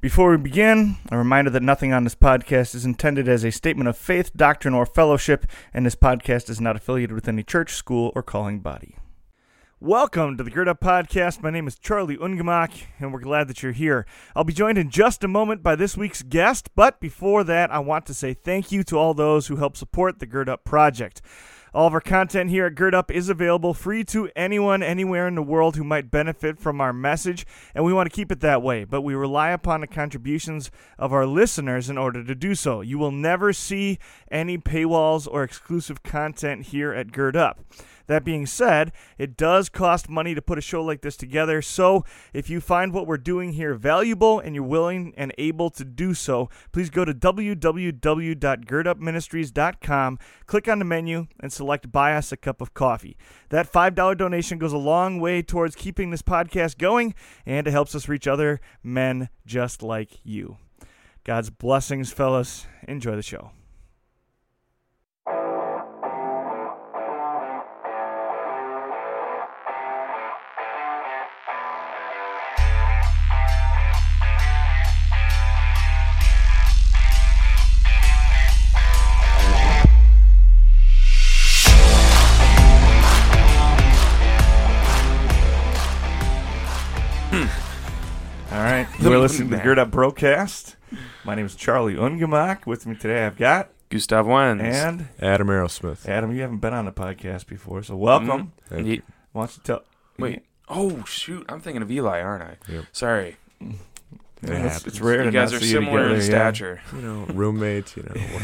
Before we begin, a reminder that nothing on this podcast is intended as a statement of faith, doctrine, or fellowship, and this podcast is not affiliated with any church, school, or calling body. Welcome to the Gird Up Podcast. My name is Charlie Ungemach, and we're glad that you're here. I'll be joined in just a moment by this week's guest, but before that, I want to say thank you to all those who help support the Gird Up Project. All of our content here at Gird Up is available free to anyone, anywhere in the world who might benefit from our message, and we want to keep it that way. But we rely upon the contributions of our listeners in order to do so. You will never see any paywalls or exclusive content here at Gird Up. That being said, it does cost money to put a show like this together. So if you find what we're doing here valuable and you're willing and able to do so, please go to www.girdupministries.com, click on the menu, and select Buy Us a Cup of Coffee. That $5 donation goes a long way towards keeping this podcast going and it helps us reach other men just like you. God's blessings, fellas. Enjoy the show. Right, we're listening to the Gird Up Broadcast. My name is Charlie Ungemach. With me today, I've got Gustav Wens. and Adam Aerosmith. Adam. You haven't been on the podcast before, so welcome. Mm-hmm. Thank Ye- Why don't you tell? wait. Oh shoot! I'm thinking of Eli, aren't I? Yep. Sorry. Yeah, It it's, happens. it's rare you to guys not are see you similar in together, yeah. stature. You know, roommates. You know, what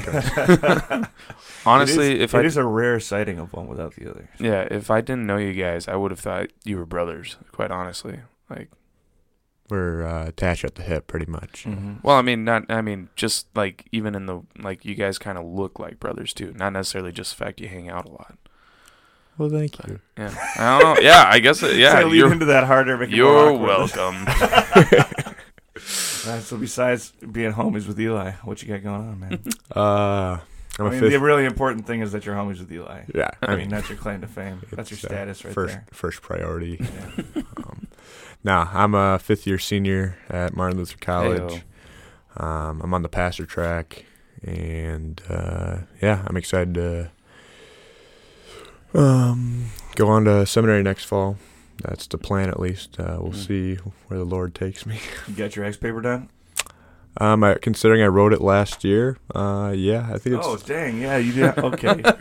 kind Honestly, it is, if it I is a rare sighting of one without the other. yeah, if I didn't know you guys, I would have thought you were brothers. Quite honestly, like, we're uh, attached at the hip, pretty much. Mm-hmm. well, I mean, not. I mean, just like even in the like, you guys kind of look like brothers too. Not necessarily just the fact you hang out a lot. Well, thank you. Yeah, I don't know. Yeah, I guess. It, yeah, so you're into that harder. make you're welcome. All right, so besides being homies with Eli, what you got going on, man? Uh, I'm I a mean, fifth. the really important thing is that you're homies with Eli. yeah, I I mean, mean, that's your claim to fame. That's your uh, status right first there. first priority. Yeah. um, now, I'm a fifth year senior at Martin Luther College. Um, I'm on the pastor track, and uh, yeah, I'm excited to um, go on to seminary next fall. That's the plan, at least. Uh, we'll Mhm. see where the Lord takes me. You got your X paper done? Um, I, considering I wrote it last year, uh, yeah, I think it's. Oh, dang. Yeah, you did. Okay.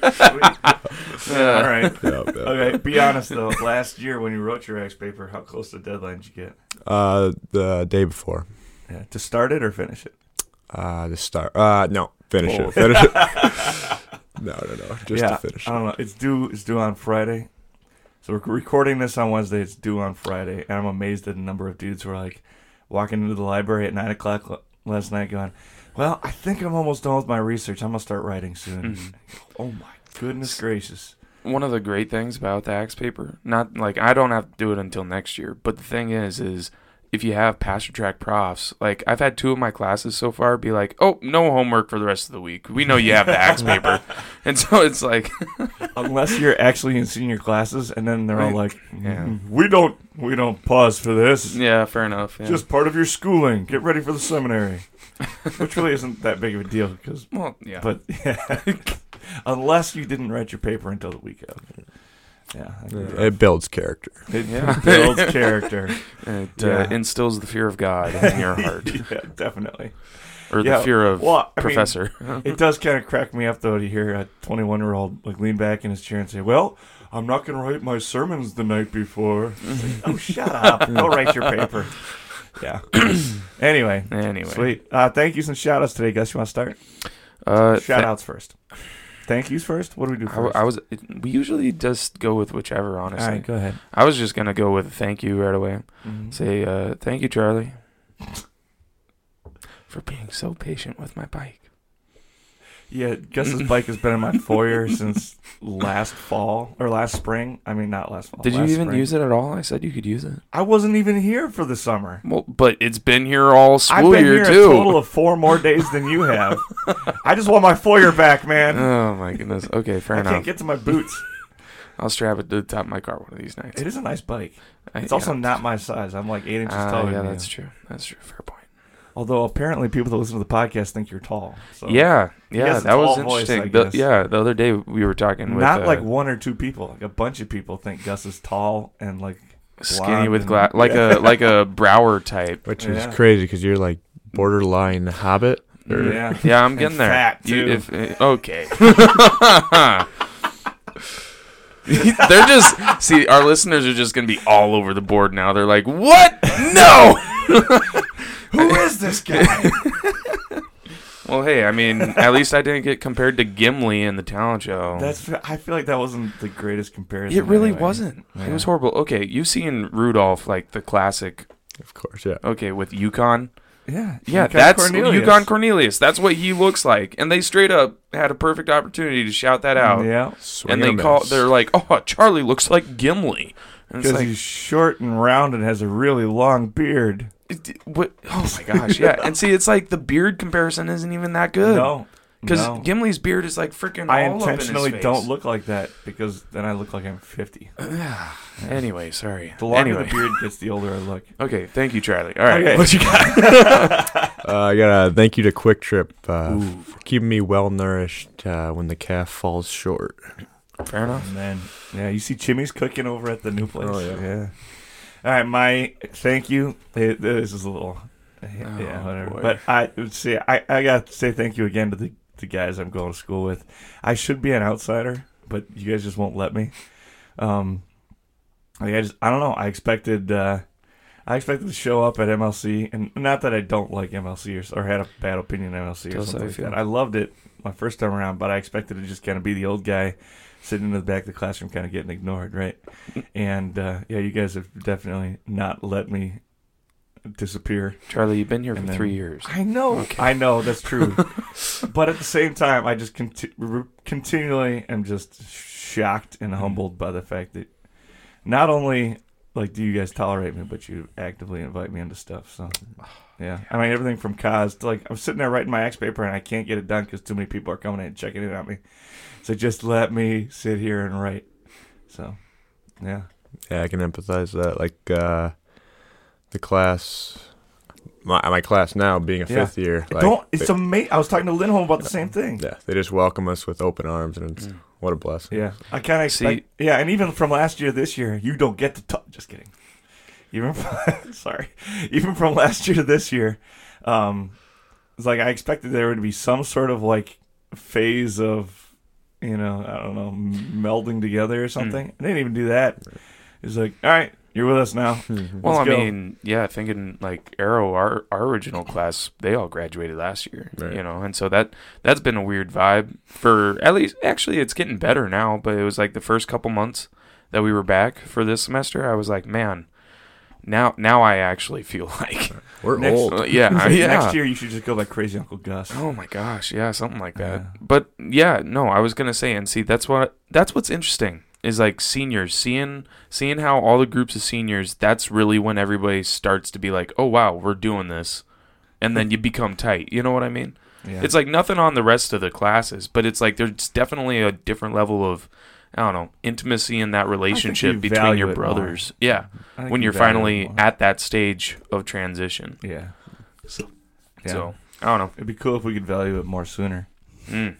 Yeah, all right. yeah, yeah, Okay, be honest though. Last year when you wrote your X paper, how close to the deadline did you get? Uh, the day before. Yeah, to start it or finish it? Uh, the start. Uh, no, finish Oh. it. Finish it. no, no, no. Just yeah, to finish it. I don't know. It's due. It's due on Friday. So we're recording this on Wednesday. It's due on Friday, and I'm amazed at the number of dudes who are like walking into the library at nine o'clock l- last night, going, "Well, I think I'm almost done with my research. I'm gonna start writing soon." Mhm. Oh my goodness gracious! one of the great things about the axe paper not like i don't have to do it until next year but the thing is is if you have pastor track profs like i've had two of my classes so far be like oh no homework for the rest of the week we know you have the axe paper and so it's like Unless you're actually in senior classes, and then they're all like, Yeah. "Mm, "We don't, we don't pause for this. yeah fair enough yeah. Just part of your schooling. Get ready for the seminary." Which really isn't that big of a deal because well yeah But yeah, unless you didn't write your paper until the week of. Yeah, I It builds character. it Yeah. builds character. it Yeah. uh, instills the fear of god in your heart yeah, definitely. or Yeah, the fear of Well, I mean, professor it does kind of crack me up though to hear a 21 year old like lean back in his chair and say, "Well, I'm not going to write my sermons the night before." Like, oh, shut up! Go write your paper. Yeah. anyway, anyway sweet. Uh, thank you. Some shout outs today. Guess you want to start? uh Shout th- outs first. Thank yous first. What do we do I, w- first? I was we usually just go with whichever honestly right, go ahead. I was just gonna go with thank you right away. Mhm. Say uh, thank you, Charlie, for being so patient with my bike. Yeah, Gus's bike has been in my foyer since last fall or last spring. I mean, not last fall. Did you even spring. use it at all? I said you could use it. I wasn't even here for the summer. Well, but it's been here all I've school been year here too. a total of four more days than you have. I just want my foyer back, man. oh my goodness. Okay, fair enough. I enough. can't get to my boots. I'll strap it to the top of my car one of these nights. It is a nice bike. I- It's also yeah. not my size. I'm like eight inches Ah, taller yeah, than that's you. true. That's true. Fair point. Although apparently people that listen to the podcast think you're tall. So. yeah, yeah, that was tall voice, interesting. The- yeah, the other day we were talking with Not uh, like one or two people. Like a bunch of people think Gus is tall and like skinny with and- glass, like Yeah. a like a Brower type. Which Yeah. is crazy because you're like borderline Hobbit. Or, yeah. Yeah, I'm And getting there. fat, You- too. if, uh, okay. They're just see our listeners are just gonna be all over the board now. They're like, "What? No!" Who is this guy? Well, hey, I mean, at least I didn't get compared to Gimli in the talent show. That's. I feel like that wasn't the greatest comparison. it really anyway. wasn't. Yeah. It was horrible. Okay, you've seen Rudolph, like the classic. Of course, yeah. Okay, with Yukon. Yeah. Yeah, Yukon that's Cornelius. Yukon Cornelius. That's what he looks like, and they straight up had a perfect opportunity to shout that out. Yeah. Swing and they call. miss. They're like, "Oh, Charlie looks like Gimli." Because like, he's short and round and has a really long beard. It- What? Oh my gosh! Yeah, and see, it's like the beard comparison isn't even that good. No. because no. Gimli's beard is like freaking. I all intentionally up in his don't look like that because then I look like I'm 50. Anyway, sorry. The longer anyway, the beard gets, the older I look. okay. Thank you, Charlie. All right, Okay. what you got? Uh, I got a thank you to Kwik Trip uh, for keeping me well nourished uh, when the calf falls short. Fair enough. And then, yeah, you see Chimmy's cooking over at the new place. Oh, yeah. All right, my thank you. It- This is a little, yeah, Oh, whatever. boy. But I say I, I got to say thank you again to the, the guys I'm going to school with. I should be an outsider, but you guys just won't let me. Um, like I just I don't know. I expected uh, I expected to show up at MLC, and not that I don't like MLC or, or had a bad opinion of MLC or something like that. I loved it my first time around, but I expected to just kind of be the old guy sitting in the back of the classroom, kind of getting ignored, right? and uh, yeah, you guys have definitely not let me disappear. Charlie, you've been here for then- three years. I know, Okay. I know that's true, but at the same time, I just conti- continually am just shocked and humbled by the fact that not only like do you guys tolerate me, but you actively invite me into stuff. So yeah, I mean everything from cause to like I'm sitting there writing my X paper and I can't get it done because too many people are coming in and checking in on me. So just let me sit here and write. So yeah, Yeah, I can empathize that. Like uh, the class, my my class now being a Yeah. fifth year. Like, don't. It's amazing. I was talking to Lindholm about the same thing. yeah, they just welcome us with open arms, and it's Mm. what a blessing. Yeah, I kind of See- expect. yeah, and even from last year, this year, you don't get to talk. Just kidding. Even from, sorry, even from last year to this year, um, it's like I expected there would be some sort of like phase of, you know, I don't know, melding together or hmm. something. I didn't even do that. It's like, all right, you're with us now. Well, I go. mean, yeah, thinking like Arrow, our our original class, they all graduated last year, Right. you know, and so that that's been a weird vibe for at least. Actually, it's getting better now, but it was like the first couple months that we were back for this semester. I was like, man, now now I actually feel like, We're Next- old. uh, yeah, It's yeah. Next year, you should just go like Crazy Uncle Gus. Oh my gosh, yeah, something like that. Yeah. But yeah, no, I was gonna say, and see, that's what that's what's interesting is like seniors seeing seeing how all the groups of seniors. That's really when everybody starts to be like, oh wow, we're doing this, and then you become tight. You know what I mean? Yeah. It's like nothing on the rest of the classes, but it's like there's definitely a different level of. I don't know intimacy in that relationship you between your brothers. Yeah, when you you're finally at that stage of transition. yeah. So, Yeah. so I don't know. It'd be cool if we could value it more sooner. Mm.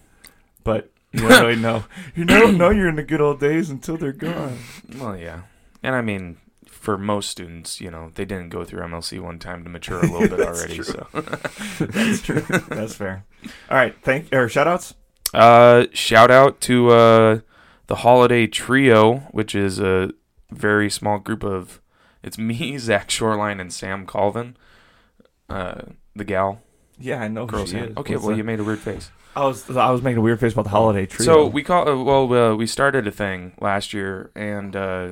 But you don't really know. You don't know you're in the good old days until they're gone. Well, yeah, and I mean, for most students, you know, they didn't go through MLC one time to mature a little bit already. true. So, That's true. That's fair. All right. Thank or shout outs. uh, shout out to uh, the Holiday Trio, which is a very small group of. It's me, Zach Shoreline, and Sam Colvin. Uh, the gal, Yeah, I know who girl she Sam. is. Okay, What's well, that? you made a weird face. I was I was making a weird face about the holiday Trio. So we call uh, well, uh, we started a thing last year, and uh,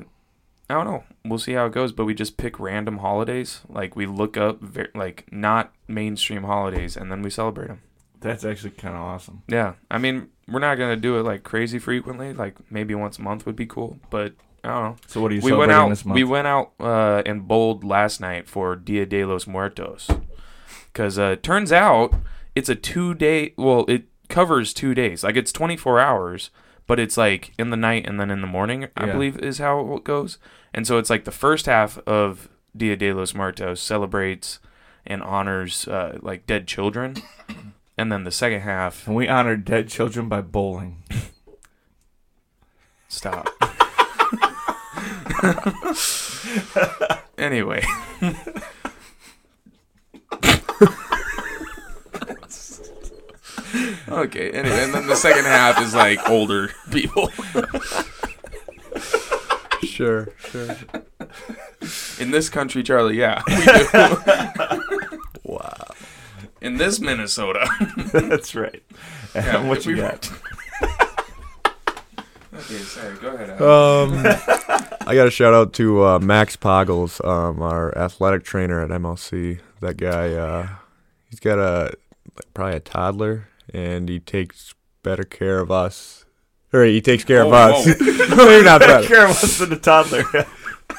I don't know. We'll see how it goes, but we just pick random holidays. Like we look up ver- like not mainstream holidays, and then we celebrate them. that's actually kind of awesome. Yeah, I mean we're not gonna do it like crazy frequently. Like maybe once a month would be cool, but I don't know. So what are you we went out. this month? We went out uh, and bowled last night for Dia de los Muertos, because uh, it turns out it's a two day. Well, it covers two days. Like it's twenty four hours, but it's like in the night and then in the morning. I Yeah. believe is how it goes. And so it's like the first half of Dia de los Muertos celebrates and honors uh, like dead children, and then the second half. And we honor dead children by bowling. Stop. anyway. okay, anyway, and then the second half is like older people. Sure, sure. In this country, Charlie, yeah, we do. Wow. In this Minnesota. That's right. Yeah, And what you we- got? Okay, sorry, go ahead. Um, I got a shout out to uh, Max Poggles, um, our athletic trainer at MLC. That guy, uh, he's got a probably a toddler, and he takes better care of us. Or he takes care of Whoa, us. whoa. Maybe not better. Care less than a toddler.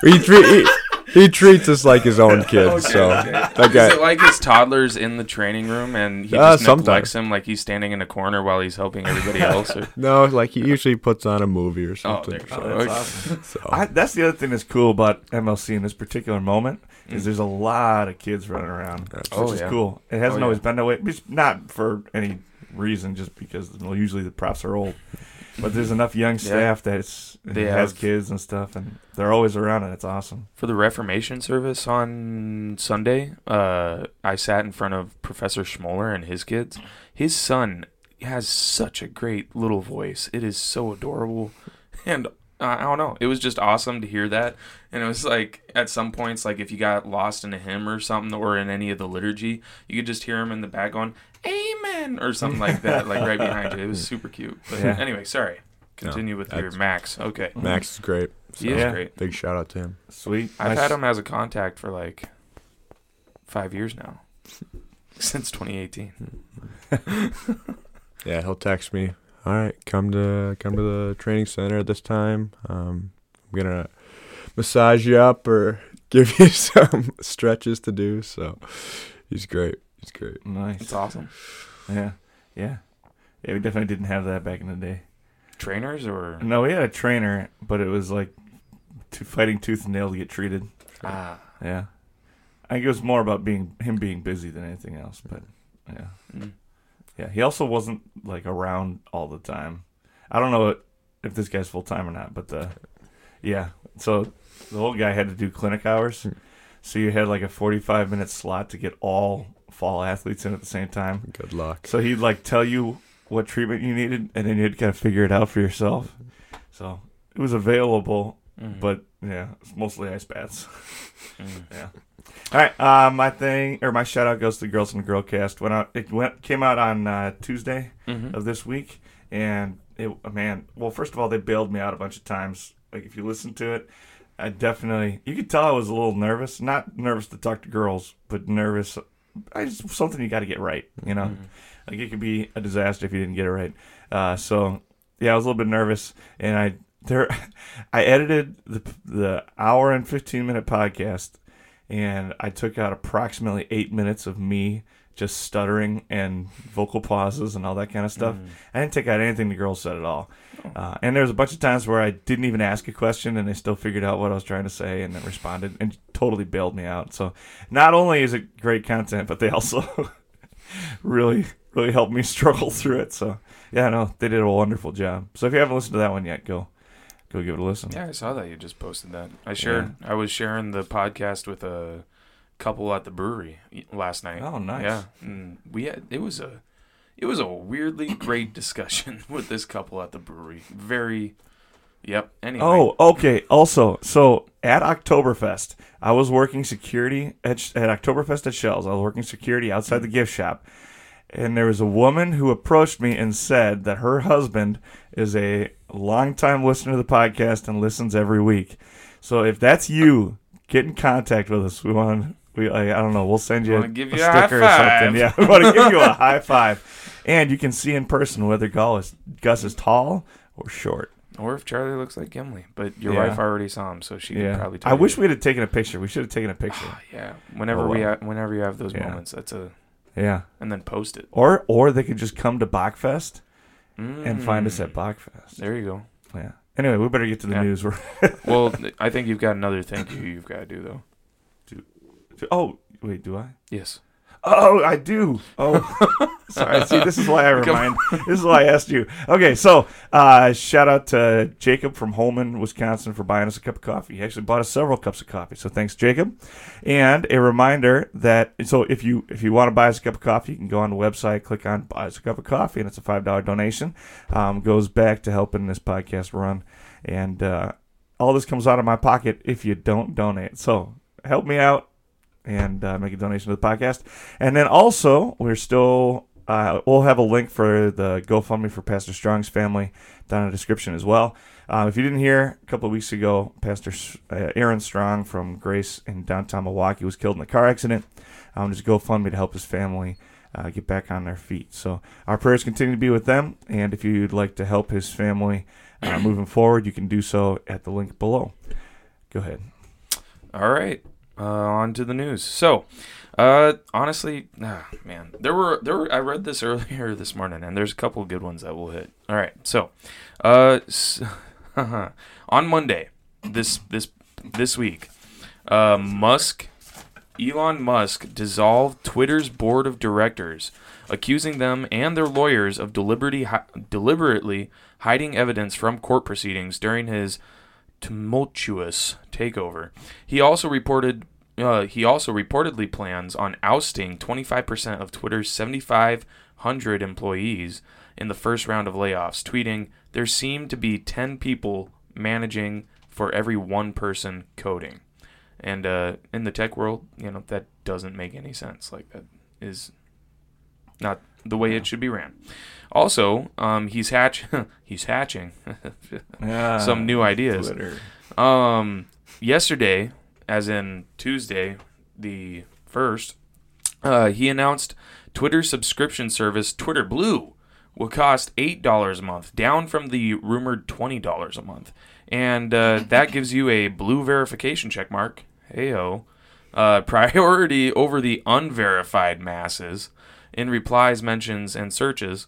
He, treat, he, he treats us like his own kids. so Okay. that Is guy. it like his toddler's in the training room and he Uh, just sometimes. neglects him like he's standing in a corner while he's helping everybody else? Or... no, like he usually puts on a movie or Oh, something. there you Oh, go. that's awesome. so I, that's the other thing that's cool about MLC in this particular moment is Mm. there's a lot of kids running around, which Oh, is yeah. cool. It hasn't Oh, always yeah. been that way. It's not for any reason, just because usually the props are old. But there's enough young staff that it's, it They has have- kids and stuff, and they're always around, and it's awesome. For the Reformation service on Sunday, uh, I sat in front of Professor Schmoller and his kids. His son has such a great little voice. It is so adorable. And I don't know. It was just awesome to hear that. And it was like, at some points, like if you got lost in a hymn or something or in any of the liturgy, you could just hear him in the back going, Amen, or something like that, like right behind you. It was super cute. But Yeah. anyway, sorry. Continue with your Max. Okay. Max is great. He is Yeah. great. Big shout out to him. Sweet. I've Nice. had him as a contact for like five years now, since 2018. Yeah, he'll text me. All right, come to come to the training center at this time. Um, I'm gonna massage you up or give you some stretches to do. So he's great. He's great. Nice. It's awesome. Yeah. Yeah. Yeah, we definitely didn't have that back in the day. Trainers or No, we had a trainer, but it was like to fighting tooth and nail to get treated. ah, Yeah. I think it was more about being him being busy than anything else, but yeah. mm. Yeah, he also wasn't like around all the time. I don't know if this guy's full time or not, but the yeah. So the old guy had to do clinic hours, so you had like a forty-five minute slot to get all fall athletes in at the same time. Good luck. So he'd like tell you what treatment you needed, and then you'd kind of figure it out for yourself. So it was available, Mm. but yeah, it's mostly ice baths. Mm. All right, uh, my thing or my shout out goes to Girls in the Girl Cast. Went out, it went came out on uh, Tuesday Mhm. of this week, and it man. Well, first of all, they bailed me out a bunch of times. Like if you listen to it, I definitely you could tell I was a little nervous. Not nervous to talk to girls, but nervous. I just something you got to get right. You know, Mhm. like it could be a disaster if you didn't get it right. Uh, so yeah, I was a little bit nervous, and I there I edited the the hour and fifteen minute podcast, and I took out approximately eight minutes of me just stuttering and vocal pauses and all that kind of stuff. Mm. I didn't take out anything the girls said at all. Uh, and there was a bunch of times where I didn't even ask a question and they still figured out what I was trying to say and then responded and totally bailed me out. So not only is it great content, but they also really, really helped me struggle through it. So yeah, no, they did a wonderful job. So if you haven't listened to that one yet, go go give it a listen. Yeah, I saw that you just posted that. I shared. I was sharing the podcast with a couple at the brewery last night. Oh, nice. Yeah, and we had it was a it was a weirdly great discussion with this couple at the brewery. Very. Yep. Anyway. Oh, okay. Also, so at Oktoberfest, I was working security at, at Oktoberfest at Schell's. I was working security outside the gift shop. And there was a woman who approached me and said that her husband is a longtime listener to the podcast and listens every week. So if that's you, get in contact with us. We want we I, I don't know. We'll send you a, a you a sticker or something. Yeah, we want to give you a high five. And you can see in person whether Gus is, Gus is tall or short. Or if Charlie looks like Gimli, but your Yeah. wife already saw him, so she yeah. can probably. Tell I wish we had taken a picture. We should have taken a picture. Yeah. Whenever Oh, we ha- whenever you have those Yeah. moments, that's a yeah. and then post it Or or they could just come to Bockfest and find us Mm. at Bockfest. There you go. Yeah. Anyway, we better get to the news. Well, I think you've got another thank you you've got to do though. Oh, wait, do I? Yes. Oh, I do. Oh, sorry. See, this is why I remind. This is why I asked you. Okay, so uh, shout out to Jacob from Holmen, Wisconsin, for buying us a cup of coffee. He actually bought us several cups of coffee. So thanks, Jacob. And a reminder that so if you if you want to buy us a cup of coffee, you can go on the website, click on buy us a cup of coffee, and it's a five dollar donation. Um, goes back to helping this podcast run, and uh, all this comes out of my pocket if you don't donate. So help me out and uh, make a donation to the podcast. And then also, we're still uh, we'll have a link for the GoFundMe for Pastor Strong's family down in the description as well. Uh, if you didn't hear, a couple of weeks ago, Pastor uh, Aaron Strong from Grace in downtown Milwaukee was killed in a car accident. Um, just GoFundMe to help his family uh, get back on their feet. So our prayers continue to be with them. And if you'd like to help his family uh, moving forward, you can do so at the link below. Go ahead. All right. Uh, on to the news. So, uh, honestly, ah, man, there were there were I read this earlier this morning, and there's a couple of good ones that we'll hit. All right, so, uh, s- on Monday, this this this week, uh, Musk, Elon Musk dissolved Twitter's board of directors, accusing them and their lawyers of deliberately deliberately hiding evidence from court proceedings during his tumultuous takeover. He also reported uh, he also reportedly plans on ousting 25% of Twitter's 7,500 employees in the first round of layoffs, tweeting, "There seem to be 10 people managing for every one person coding." And uh, in the tech world, you know that doesn't make any sense. Like that is not the way it should be ran. Also, um, he's hatch he's hatching Yeah, some new ideas. Um, yesterday, as in Tuesday, the first, uh, he announced Twitter subscription service, Twitter Blue, will cost eight dollars a month, down from the rumored twenty dollars a month, and uh, that gives you a blue verification check mark. Heyo, uh, priority over the unverified masses in replies, mentions, and searches.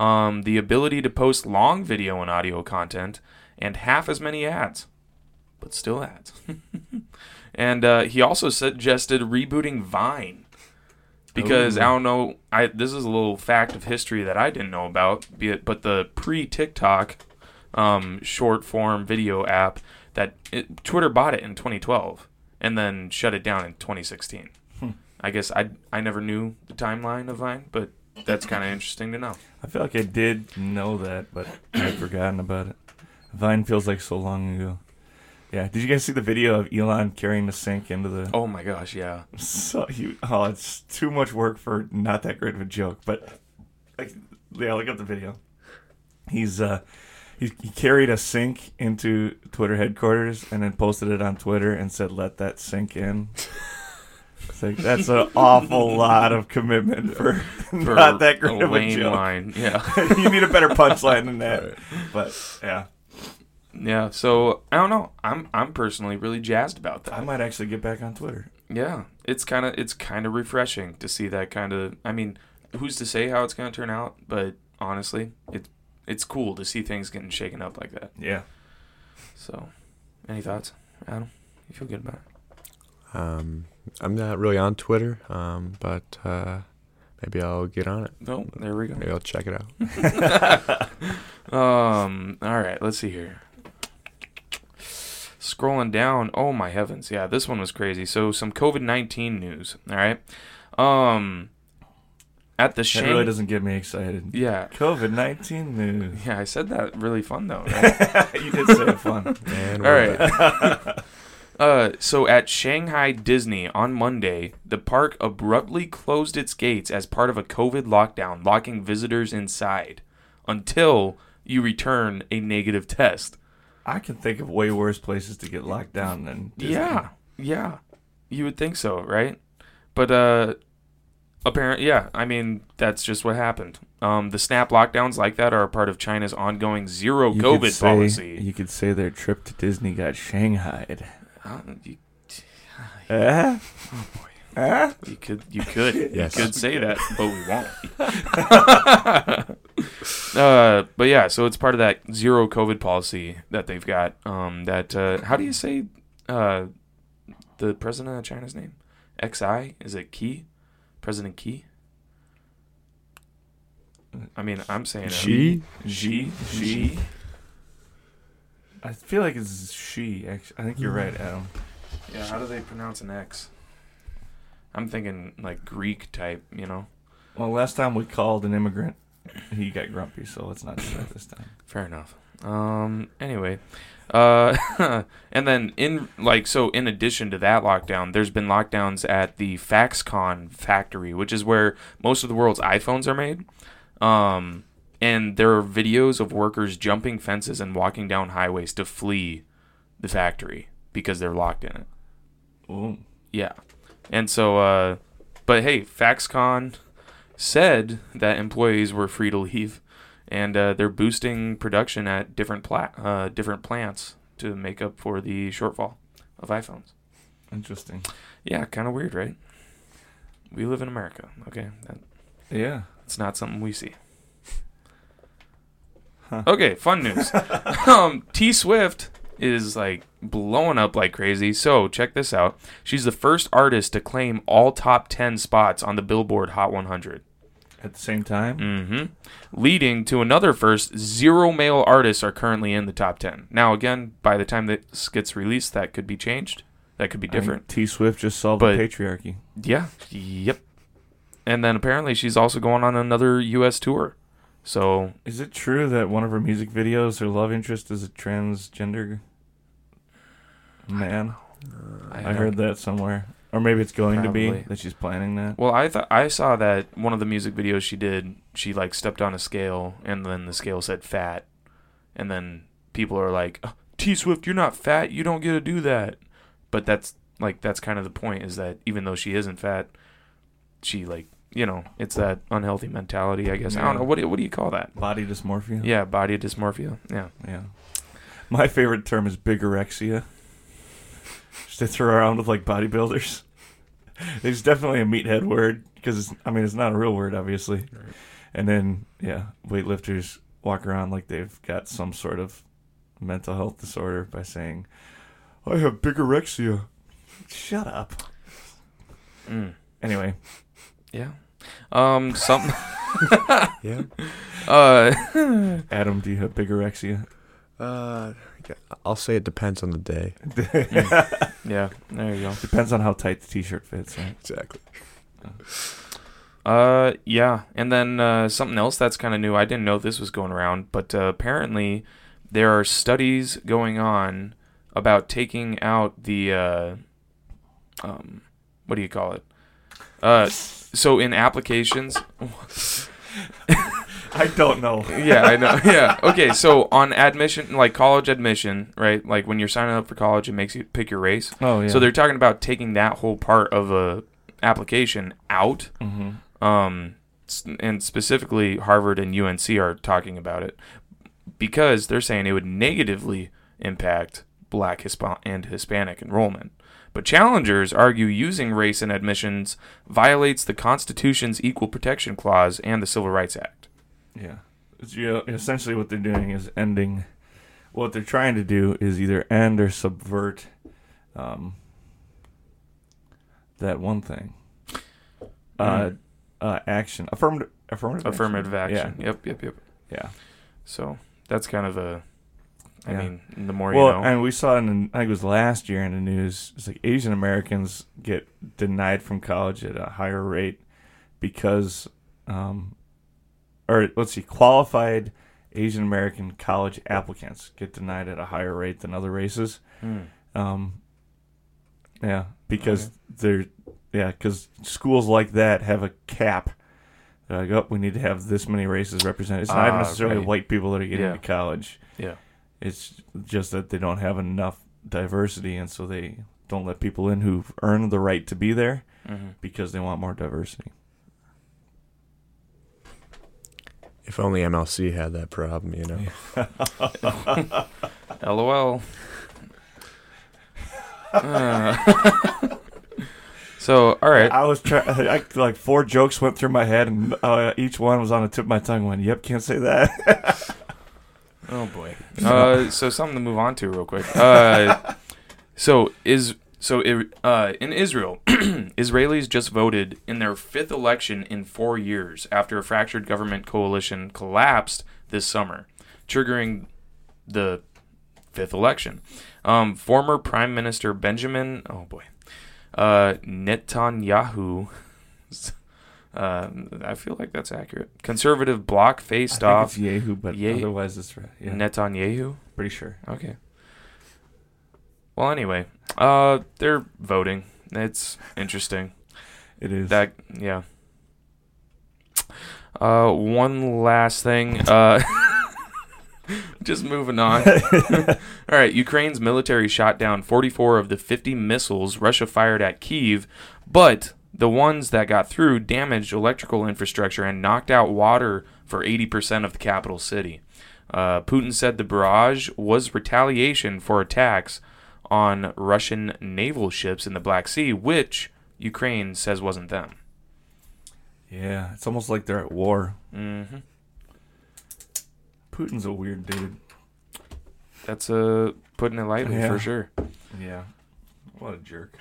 Um, the ability to post long video and audio content, and half as many ads but still ads. and uh, he also suggested rebooting Vine because Ooh. I don't know. I this is a little fact of history that I didn't know about. Be it, but the pre TikTok um, short form video app that it, Twitter bought it in 2012 and then shut it down in 2016. I guess I I never knew the timeline of Vine, but that's kind of interesting to know. I feel like I did know that, but I'd forgotten about it. Vine feels like so long ago. Yeah. Did you guys see the video of Elon carrying the sink into the? Oh my gosh, yeah. So he, oh, it's too much work for not that great of a joke. But like, yeah, look up the video. He's uh, he, he carried a sink into Twitter headquarters and then posted it on Twitter and said, "Let that sink in." It's like that's an awful lot of commitment for, For not that great a of a lame joke. line, yeah. you need a better punchline than that. But yeah, Yeah, so I don't know. I'm I'm personally really jazzed about that. I might actually get back on Twitter. Yeah, it's kind of it's kind of refreshing to see that kind of. I mean, who's to say how it's going to turn out? But honestly, it's it's cool to see things getting shaken up like that. Yeah. So, any thoughts, Adam? You feel good about it? Um, I'm not really on Twitter, um, but uh, maybe I'll get on it. No, there we go. Maybe I'll check it out. Um. All right. Let's see here. Scrolling down. Oh my heavens! Yeah, this one was crazy. So some COVID nineteen news. All right. Um. At the That Shang. really doesn't get me excited. yeah. COVID nineteen news. Yeah, I said that really fun though. Right? you did say it fun. And All we're right. Uh, so at Shanghai Disney on Monday, the park abruptly closed its gates as part of a COVID lockdown, locking visitors inside until you return a negative test. I can think of way worse places to get locked down than Disney. Yeah, yeah, you would think so, right? But uh, apparently, yeah. I mean, that's just what happened. Um, the snap lockdowns like that are a part of China's ongoing zero You could COVID say- policy. You could say their trip to Disney got shanghaied. Uh, you, Eh? Eh? you could, you could, Yes. you could say that, but we won't. uh, but yeah, so it's part of that zero COVID policy that they've got. Um, that uh, how do you say uh, the president of China's name? XI is it Key, President Key. I mean, I'm saying it. She? She, She? She. I feel like it's she. Actually, I think you're right, Adam. Yeah, how do they pronounce an X? I'm thinking like Greek type, you know. Well, last time we called an immigrant, he got grumpy, so let's not do that this time. Fair enough. Um. Anyway, uh, and then in like so, in addition to that lockdown, there's been lockdowns at the Foxconn factory, which is where most of the world's iPhones are made. Um, and there are videos of workers jumping fences and walking down highways to flee the factory because they're locked in it. Ooh. Yeah. And so, uh, but hey, Foxconn said that employees were free to leave, and uh, they're boosting production at different pla- uh, different plants to make up for the shortfall of iPhones. Interesting. Yeah, kind of weird, right? We live in America. Okay, that, Yeah. it's not something we see. Okay, fun news. um, T Swift is like blowing up like crazy. So check this out. She's the first artist to claim all top 10 spots on the Billboard Hot 100. At the same time, Mm-hmm. Leading to another first, zero male artists are currently in the top 10. Now, again, by the time this gets released, that could be changed. That could be different. T Swift just solved But- the patriarchy. Yeah. Yep. And then apparently she's also going on another U.S. tour. So Is it true that one of her music videos, her love interest is a transgender man? I, heard that somewhere, or maybe it's going to be that she's planning that. Well, I thought I saw that one of the music videos she did, she like stepped on a scale and then the scale said fat, and then people are like, "T Swift, you're not fat. You don't get to do that." But that's like that's kind of the point is that even though she isn't fat, she like you know it's that unhealthy mentality. I guess I don't know what do, what do you call that? Body dysmorphia. Yeah, body dysmorphia. Yeah. Yeah. My favorite term is bigorexia. Just to throw around with like bodybuilders. It's definitely a meathead word because I mean it's not a real word, obviously. And then yeah, weightlifters walk around like they've got some sort of mental health disorder by saying, "I have bigorexia." Shut up. Mm. Anyway, Yeah. Um. Some. Yeah. uh. Adam, do you have bigorexia? Uh, I'll say it depends on the day. Yeah. There you go. Depends on how tight the t-shirt fits. Right? Exactly. Uh, yeah, and then uh, something else that's kind of new. I didn't know this was going around, but uh, apparently there are studies going on about taking out the uh, um, what do you call it? Uh, so in applications, I don't know. yeah, I know. Yeah, okay. So on admission, like college admission, right? Like when you're signing up for college, it makes you pick your race. Oh yeah. So they're talking about taking that whole part of a application out hmm um, and specifically Harvard and UNC are talking about it because they're saying it would negatively impact Black Hispa- and Hispanic enrollment. But challengers argue using race in admissions violates the Constitution's Equal Protection Clause and the Civil Rights Act. Yeah. You know, essentially, what they're doing is ending. What they're trying to do is either end or subvert um, that one thing. Uh, Mhm. uh, action. Affirmative. Affirmative. Affirmative action. Yeah. Yep, yep, yep. Yeah. So that's kind of a. I Yeah. mean, the more Well, you know. and we saw in the, I think it was last year in the news. It's like Asian Americans get denied from college at a higher rate because, um, or let's see, qualified Asian American college applicants get denied at a higher rate than other races. Hmm. Um, yeah, because they're yeah, because schools like that have a cap. They're like, oh, we need to have this many races represented. It's not Ah, necessarily right. white people that are getting Yeah. into college. Yeah. It's just that they don't have enough diversity, and so they don't let people in who've earned the right to be there hmm because they want more diversity. If only MLC had that problem, you know. LOL. Uh, so, all right. I was trying. Like four jokes went through my head, and uh, each one was on the tip of my tongue. Went, "Yep, can't say that." Oh boy. Uh, so something to move on to real quick. Uh, so is So uh, in Israel, Israelis just voted in their fifth election in four years after a fractured government coalition collapsed this summer, triggering the fifth election. Um, former Prime Minister Benjamin, oh boy, uh, Netanyahu. Uh, I feel like that's accurate. Conservative bloc I faced think off it's Yehu, but Ye- otherwise it's right. Yeah, Netanyahu. pretty sure. Okay. Well, anyway, uh, they're voting. It's interesting. It is. That yeah. Uh, one last thing. Uh, just moving on. All right, Ukraine's military shot down 44 of the 50 missiles Russia fired at Kiev, but the ones that got through damaged electrical infrastructure and knocked out water for 80% of the capital city. Uh, Putin said the barrage was retaliation for attacks on Russian naval ships in the Black Sea, which Ukraine says wasn't them. yeah, it's almost like they're at war. hmm Putin's a weird dude. That's uh, putting it lightly Yeah. for sure. Yeah, what a jerk.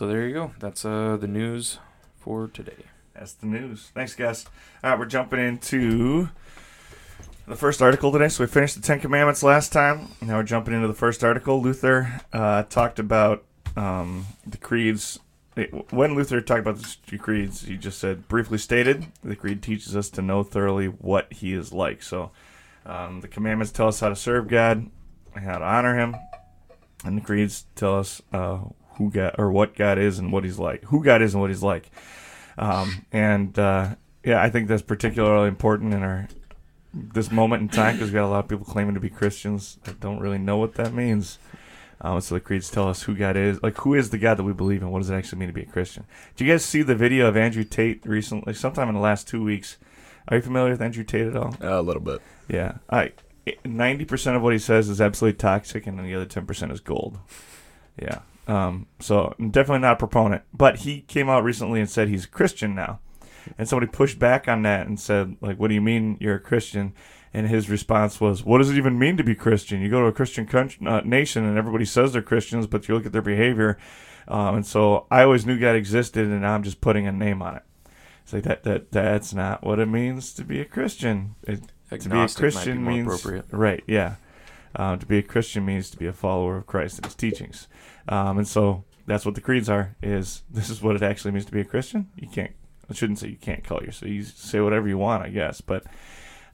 So there you go. That's uh, the news for today. That's the news. Thanks, guys. All right, we're jumping into the first article today. So we finished the Ten Commandments last time. Now we're jumping into the first article. Luther uh, talked about um, the creeds. When Luther talked about the creeds, he just said, briefly stated, the creed teaches us to know thoroughly what he is like. So um, the commandments tell us how to serve God and how to honor him. And the creeds tell us uh, who God or what God is and what he's like. Who God is and what he's like. Um, and uh, yeah, I think that's particularly important in our this moment in time because we got a lot of people claiming to be Christians that don't really know what that means. Um, so the creeds tell us who God is, like who is the God that we believe in. What does it actually mean to be a Christian? Did you guys see the video of Andrew Tate recently? Sometime in the last two weeks. Are you familiar with Andrew Tate at all? a little bit. Yeah, I ninety percent of what he says is absolutely toxic, and then the other ten percent is gold. Yeah, um, so I'm definitely not a proponent. But he came out recently and said he's a Christian now, and somebody pushed back on that and said, like, "What do you mean you're a Christian?" And his response was, "What does it even mean to be Christian? You go to a Christian country, uh, nation, and everybody says they're Christians, but you look at their behavior." Um, and so I always knew God existed, and now I'm just putting a name on it. It's like that. That that's not what it means to be a Christian. It, to be a Christian be means right. Yeah, um, to be a Christian means to be a follower of Christ and His teachings, um, and so that's what the creeds are. Is this is what it actually means to be a Christian? You can't. I shouldn't say you can't call yourself. You say whatever you want, I guess. But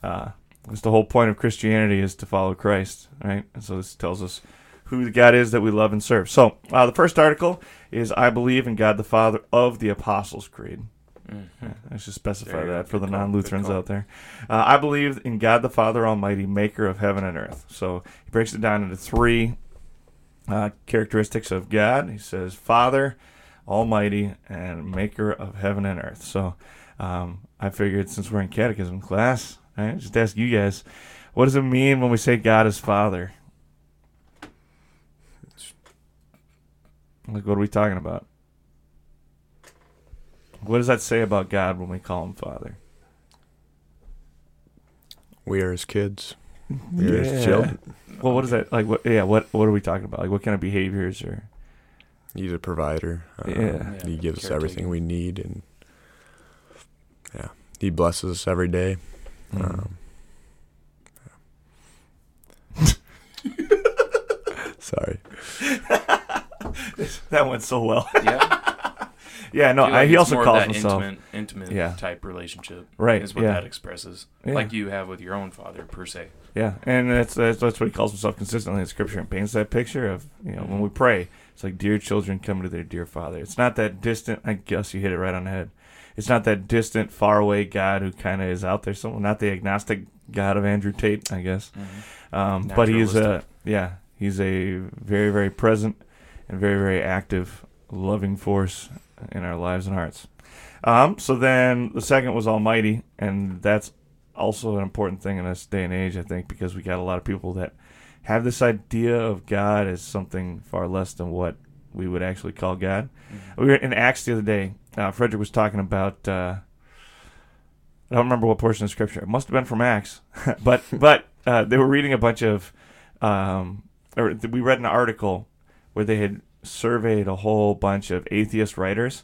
uh, it's the whole point of Christianity is to follow Christ, right? And so this tells us who the God is that we love and serve. So uh, the first article is I believe in God the Father of the Apostles' Creed. Mhm. Yeah, I should specify There that for the non Lutherans out there. Uh, I believe in God the Father Almighty, maker of heaven and earth. So he breaks it down into three uh, characteristics of God. He says, Father, Almighty, and maker of heaven and earth. So um, I figured since we're in catechism class, right, just ask you guys, what does it mean when we say God is Father? Like, what are we talking about? What does that say about God when we call him Father? We are his kids. We are his Yeah. children. Well, what is that like? What? Yeah, what? What are we talking about? Like, what kind of behaviors or? He's a provider. Um, Yeah. He Yeah, gives us everything caretaking. we need, and yeah, he blesses us every day. Mm. Um, sorry. that went so well. Yeah. yeah, no, I I, like he also more of calls that himself intimate, intimate Yeah. type relationship. right. Is what yeah, that expresses, Yeah. like you have with your own father per se. Yeah, and that's, that's that's what he calls himself consistently in Scripture and paints that picture of you know when we pray, it's like dear children coming to their dear Father. It's not that distant. I guess you hit it right on the head. It's not that distant, far away God who kind of is out there. So not the agnostic God of Andrew Tate, I guess. Um, but he's a yeah, he's a very very present and very very active, loving force in our lives and hearts. Um, so then the second was Almighty, and that's also an important thing in this day and age, I think, because we got a lot of people that have this idea of God as something far less than what we would actually call God. Mhm. We were in Acts the other day. Uh, Frederick was talking about. Uh, I don't remember what portion of scripture. It must have been from Acts, but but uh, they were reading a bunch of, um, or th- we read an article where they had surveyed a whole bunch of atheist writers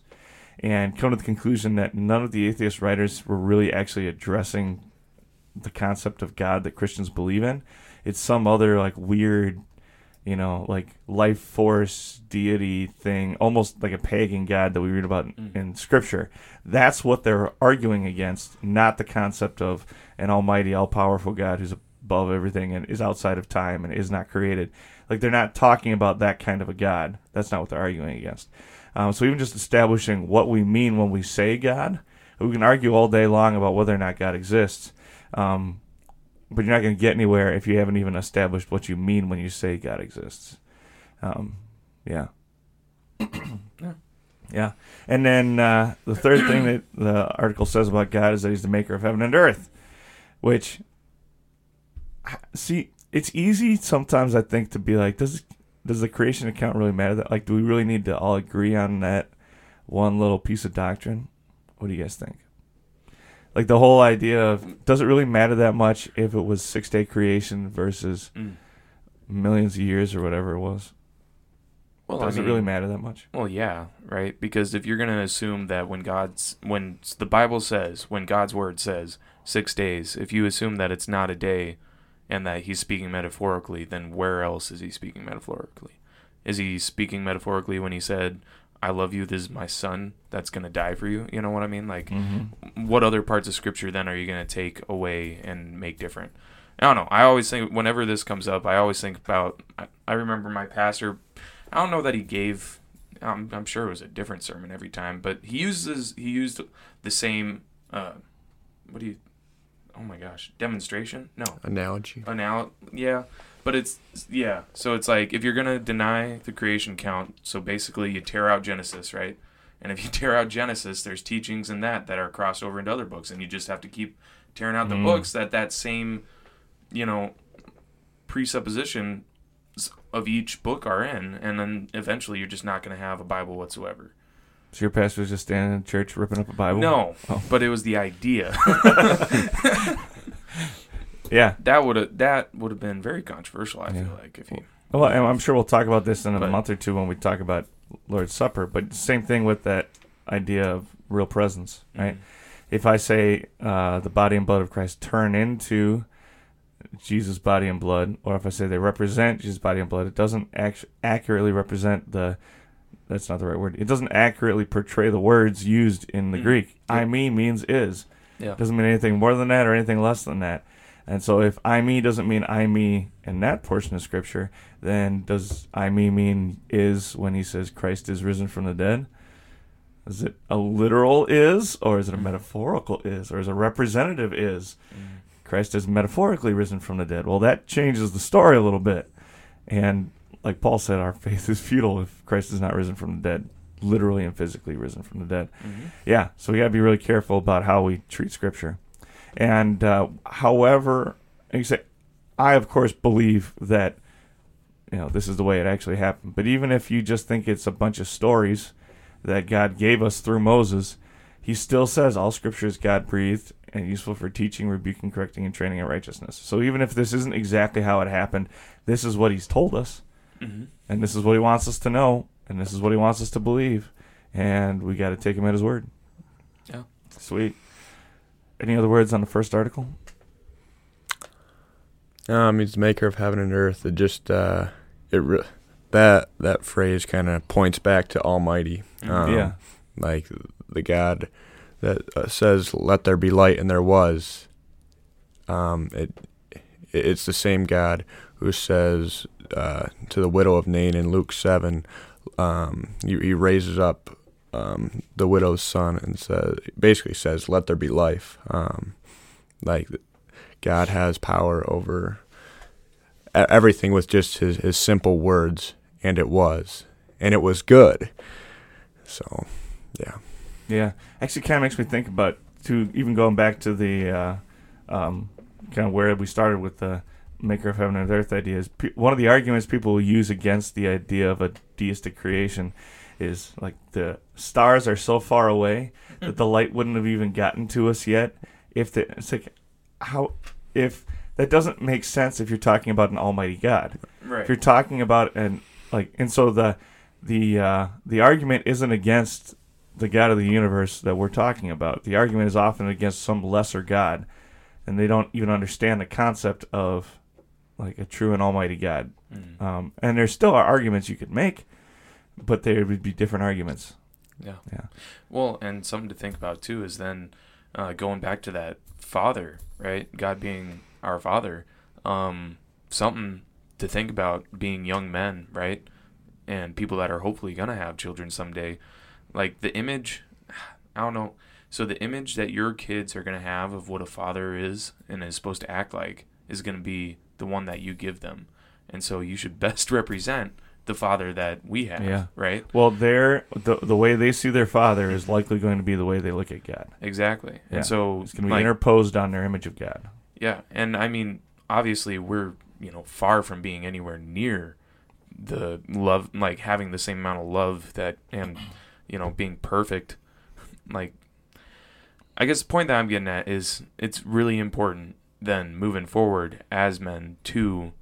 and come to the conclusion that none of the atheist writers were really actually addressing the concept of God that Christians believe in. It's some other like weird, you know, like life force deity thing, almost like a pagan god that we read about in, Mm. in scripture. That's what they're arguing against, not the concept of an almighty, all powerful God who's above everything and is outside of time and is not created. Like they're not talking about that kind of a God. That's not what they're arguing against. Um, so even just establishing what we mean when we say God, we can argue all day long about whether or not God exists. Um, but you're not going to get anywhere if you haven't even established what you mean when you say God exists. Um, yeah. Yeah. Yeah. And then uh, the third thing that the article says about God is that he's the maker of heaven and earth, which, see, it's easy sometimes, I think, to be like, does does the creation account really matter? That Like, do we really need to all agree on that one little piece of doctrine? What do you guys think? Like the whole idea of does it really matter that much if it was six day creation versus Mm. millions of years or whatever it was? Well, does I mean, it really matter that much? Well, yeah, right. Because if you're going to assume that when God's when the Bible says when God's word says six days, if you assume that it's not a day, and that He's speaking metaphorically, then where else is He speaking metaphorically? Is He speaking metaphorically when He said, "I love you. This is my son that's going to die for you"? You know what I mean? Like, Mm-hmm. what other parts of Scripture then are you going to take away and make different? I don't know. I always think whenever this comes up, I always think about. I, I remember my pastor. I don't know that he gave. I'm, I'm sure it was a different sermon every time, but he uses he used the same. Uh, what do you? Oh my gosh, demonstration? No, Analogy. anal. Yeah, but it's yeah. So it's like if you're gonna deny the creation count, so basically you tear out Genesis, right? And if you tear out Genesis, there's teachings in that that are crossed over into other books, and you just have to keep tearing out the Mm. books that that same, you know, presupposition of each book are in, and then eventually you're just not going to have a Bible whatsoever. So your pastor was just standing in church ripping up a Bible? No, Oh. but it was the idea Yeah. that would have that would have been very controversial. I Yeah. feel like if he. Well, and I'm sure we'll talk about this in a But- month or two when we talk about Lord's Supper. But same thing with that idea of real presence, right? If I say uh, the body and blood of Christ turn into Jesus' body and blood, or if I say they represent Jesus' body and blood, it doesn't act- accurately represent the. That's not the right word. It doesn't accurately portray the words used in the Mm. Greek. Yep. I mean means is. Yeah. Doesn't mean anything more than that or anything less than that. And so if eimi doesn't mean eimi in that portion of scripture, then does eimi mean is when he says Christ is risen from the dead? Is it a literal is or is it a metaphorical is or is it a representative is? Christ is metaphorically risen from the dead. Well, that changes the story a little bit. And like Paul said, our faith is futile if Christ is not risen from the dead, literally and physically risen from the dead. Mhm. Yeah, so we got to be really careful about how we treat Scripture. And uh, however, like you say, I of course believe that you know this is the way it actually happened. But even if you just think it's a bunch of stories that God gave us through Moses, He still says all Scripture is God breathed and useful for teaching, rebuking, correcting, and training in righteousness. So even if this isn't exactly how it happened, this is what He's told us Mhm. and this is what he wants us to know, and this is what he wants us to believe, and we got to take him at his word. Yeah. Sweet. Any other words on the first article? Um, he's the maker of heaven and earth. It just uh, it re- that that phrase kind of points back to Almighty. Mhm. Um, yeah. like the God that uh, says, "Let there be light," and there was. Um, it it's the same God who says uh, to the widow of Nain in Luke seven, um, he, he raises up um, the widow's son and says, basically says, "Let there be life." Um, like God has power over everything with just his, his simple words, and it was, and it was good. So, yeah. Yeah. Actually, kind of makes me think about to even going back to the uh, um, kind of where we started with the maker of heaven and earth ideas. One of the arguments people use against the idea of a deistic creation is like the stars are so far away that the light wouldn't have even gotten to us yet. If the it's like how if that doesn't make sense if you're talking about an almighty God Right. if you're talking about and like and so the the uh, the argument isn't against the God of the universe that we're talking about. The argument is often against some lesser God, and they don't even understand the concept of like a true and almighty God. Mm. Um, and there still are arguments you could make, but there would be different arguments. Yeah. Yeah. Well, and something to think about too is then uh, going back to that father, right? God being our father. Um, something to think about being young men, right? And people that are hopefully gonna have children someday. Like the image, I don't know. So the image that your kids are gonna have of what a father is and is supposed to act like is gonna be the one that you give them. And so you should best represent the father that we have, Yeah. right? Well, their the the way they see their father is likely going to be the way they look at God. Exactly. Yeah. And so It's going to be like, interposed on their image of God. Yeah, and I mean, obviously, we're you know far from being anywhere near the love, like having the same amount of love that, and you know, being perfect. Like, I guess the point that I'm getting at is it's really important then moving forward as men to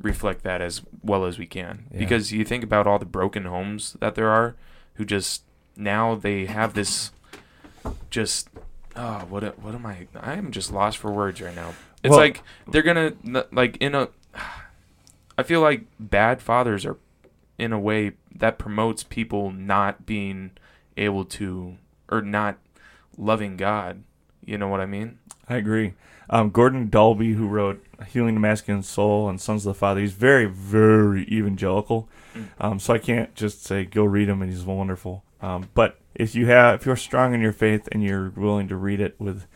reflect that as well as we can Yeah. because you think about all the broken homes that there are who just now they have this just oh what what am I I am just lost for words right now. It's Well- like they're gonna like in a. I feel like bad fathers are, in a way, that promotes people not being able to or not loving God. You know what I mean? I agree. Um, Gordon Dalbey, who wrote Healing the Masculine Soul and Sons of the Father, he's very, very evangelical. Mm. Um, so I can't just say go read him and he's wonderful. Um, but if you have, if you're strong in your faith and you're willing to read it with,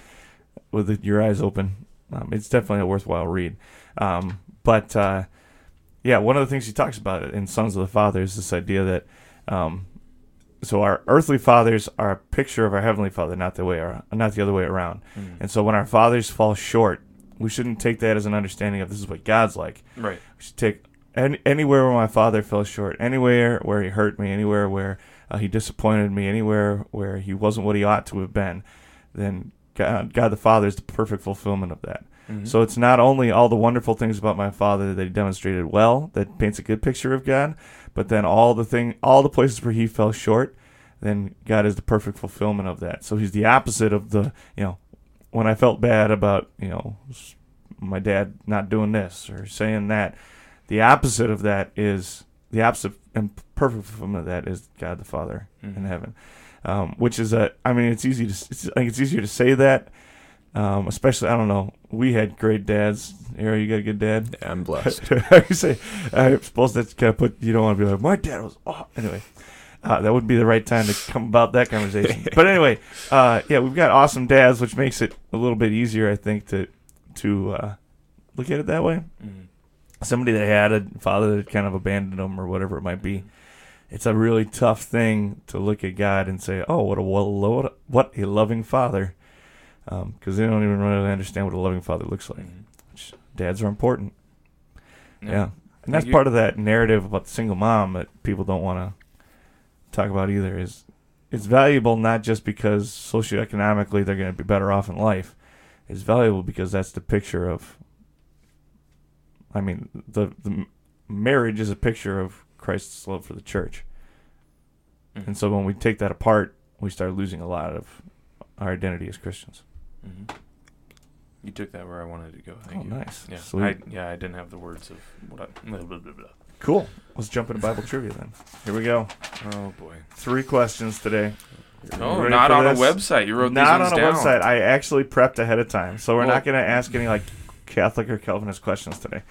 with your eyes open, um, it's definitely a worthwhile read. Um, but uh, yeah, one of the things he talks about in Sons of the Father is this idea that, um, so our earthly fathers are a picture of our heavenly Father, not the way, ar- not the other way around. Mm. And so when our fathers fall short, we shouldn't take that as an understanding of this is what God's like. Right. We should take any, anywhere where my father fell short, anywhere where he hurt me, anywhere where uh, he disappointed me, anywhere where he wasn't what he ought to have been, then God, God the Father is the perfect fulfillment of that. Mhm. So it's not only all the wonderful things about my father that he demonstrated well that paints a good picture of God, but then all the thing, all the places where he fell short, then God is the perfect fulfillment of that. So he's the opposite of the, you know, when I felt bad about, you know, my dad not doing this or saying that, the opposite of that is the opposite and perfect fulfillment of that is God the Father in Mhm. heaven. Um, which is a, I mean, it's easy to, it's, I think it's easier to say that, um, especially, I don't know, we had great dads. Aaron, you got a good dad? Yeah, I'm blessed. I say, I suppose that's kind of put. You don't want to be like, my dad was. Oh, anyway, uh, that wouldn't be the right time to come about that conversation. but anyway, uh, yeah, we've got awesome dads, which makes it a little bit easier, I think, to to uh, look at it that way. Mhm. Somebody that had a father that kind of abandoned them or whatever it might be. It's a really tough thing to look at God and say, "Oh, what a what a, what a loving father," because they don't even really understand what a loving father looks like. Mhm. Which dads are important. Yeah. Yeah. And that's part of that narrative about the single mom that people don't want to talk about either is it's valuable not just because socioeconomically they're going to be better off in life. It's valuable because that's the picture of I mean, the the marriage is a picture of Christ's love for the church. Mhm. And so when we take that apart, we start losing a lot of our identity as Christians. Mhm. You took that where I wanted to go. oh, Thank you. nice. Yeah. Sweet. I, yeah, I didn't have the words of what I. Blah, blah, blah, blah. cool. Let's jump into Bible trivia then. Here we go. Oh boy. Three questions today. Oh, ready not on this? a website. You wrote not these on a down. website. I actually prepped ahead of time, so we're Well- not going to ask any like Catholic or Calvinist questions today.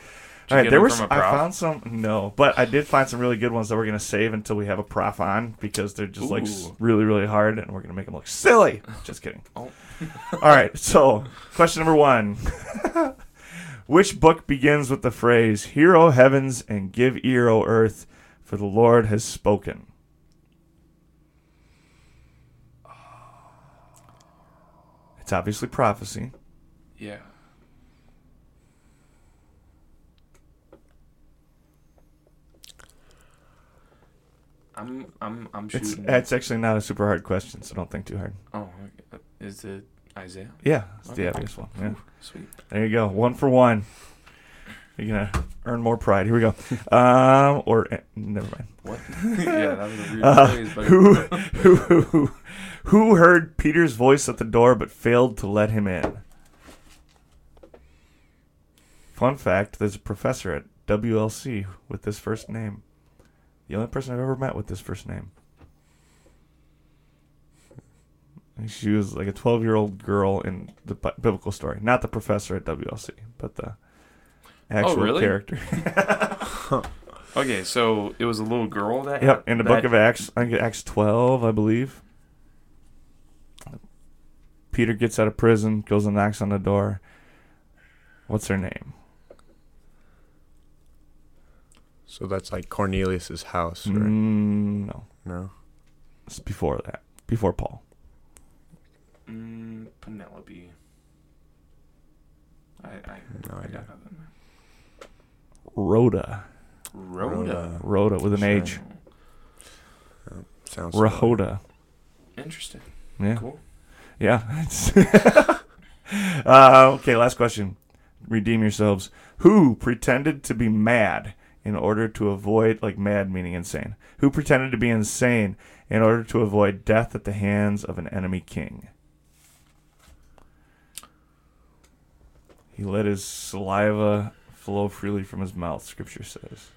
All right, there them were from s- a I found some no, but I did find some really good ones that we're going to save until we have a prof on because they're just like really really hard and we're going to make them look silly. Just kidding. Oh. All right, so question number one. Which book begins with the phrase "Hear, O heavens, and give ear, O earth, for the Lord has spoken"? It's obviously prophecy. Yeah. I'm I'm I'm It's shooting. it's actually not a super hard question, so don't think too hard. oh. Is it Isaiah? Yeah, it's Okay. the obvious one. Yeah. Ooh, sweet. There you go. One for one. You're gonna earn more pride. Here we go. Um, or eh, never mind. What? yeah, that was a weird Uh, phrase, but who, who, who, who heard Peter's voice at the door but failed to let him in? Fun fact there's a professor at WLC with this first name. The only person I've ever met with this first name. And She was like a 12 year old girl in the bi- biblical story. Not the professor at WLC, but the actual really? character. Okay, so it was a little girl that. Yep, in the that, book of Acts, I think Acts 12, I believe. Peter gets out of prison, goes and knocks on the door. What's her name? So that's like Cornelius's house, right? Mm, no, No. it's before that. Before Paul. Mm, Penelope. I, I, No I idea. got nothing. Rhoda. Rhoda. Rhoda with an Sure. H. Sounds Rhoda. Interesting. Yeah. Cool. Yeah. It's- uh, okay, last question. Redeem yourselves. Who pretended to be mad in order to avoid, like mad meaning insane? Who pretended to be insane in order to avoid death at the hands of an enemy king? He let his saliva flow freely from his mouth, scripture says.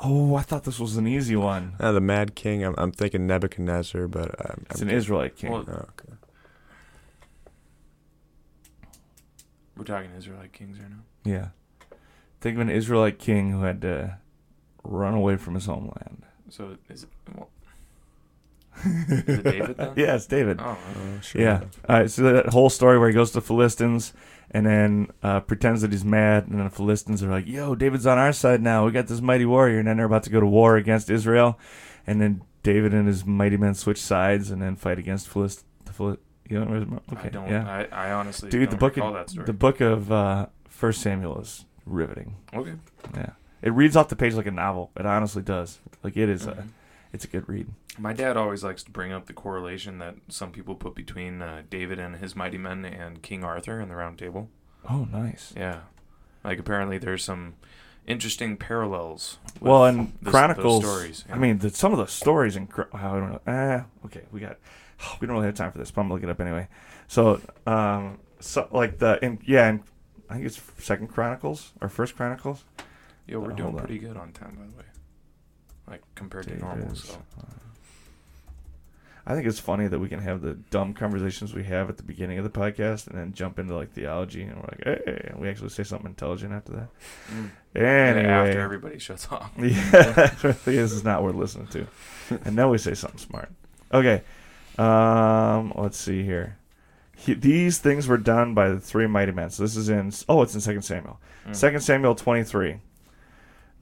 Oh, I thought this was an easy one. Uh, the Mad King. I'm, I'm thinking Nebuchadnezzar, but I'm, It's I'm an Israelite king. Well, Oh, okay. We're talking Israelite kings right now. Yeah. Think of an Israelite king who had to run away from his homeland. So is it, well, is it David then? yeah, it's David. Oh, Oh, sure. Yeah. All right. So that whole story where he goes to the Philistines and then uh, pretends that he's mad, and then the Philistines are like, "Yo, David's on our side now. We got this mighty warrior." And then they're about to go to war against Israel, and then David and his mighty men switch sides and then fight against Philist. The Phil- you don't remember? Okay. I don't. yeah. I, I honestly Dude, don't the book of that story. the book of uh, First Samuel is riveting. okay. Yeah. It reads off the page like a novel. It honestly does. Like it is. A, Mhm. It's a good read. My dad always likes to bring up the correlation that some people put between uh, David and his mighty men and King Arthur and the Round Table. Oh, nice. Yeah, like apparently there's some interesting parallels. with Well, and this- Chronicles. stories. I mean, the, some of the stories in. Chro- I don't know. Eh, okay, we got. We don't really have time for this, but I'm gonna look it up anyway. So, um, so like the in, yeah, in, I think it's Second Chronicles or First Chronicles. Yo, we're Uh, doing pretty good on time, by the way. Like compared to normal. So uh, I think it's funny that we can have the dumb conversations we have at the beginning of the podcast and then jump into like theology and we're like, hey, and we actually say something intelligent after that. Mm. Anyway, after everybody shuts off. Yeah, it really is is not worth listening to. And then we say something smart. Okay. Um, let's see here. He, these things were done by the three mighty men. So this is in oh, it's in Second Samuel. Mm. Second Samuel twenty three.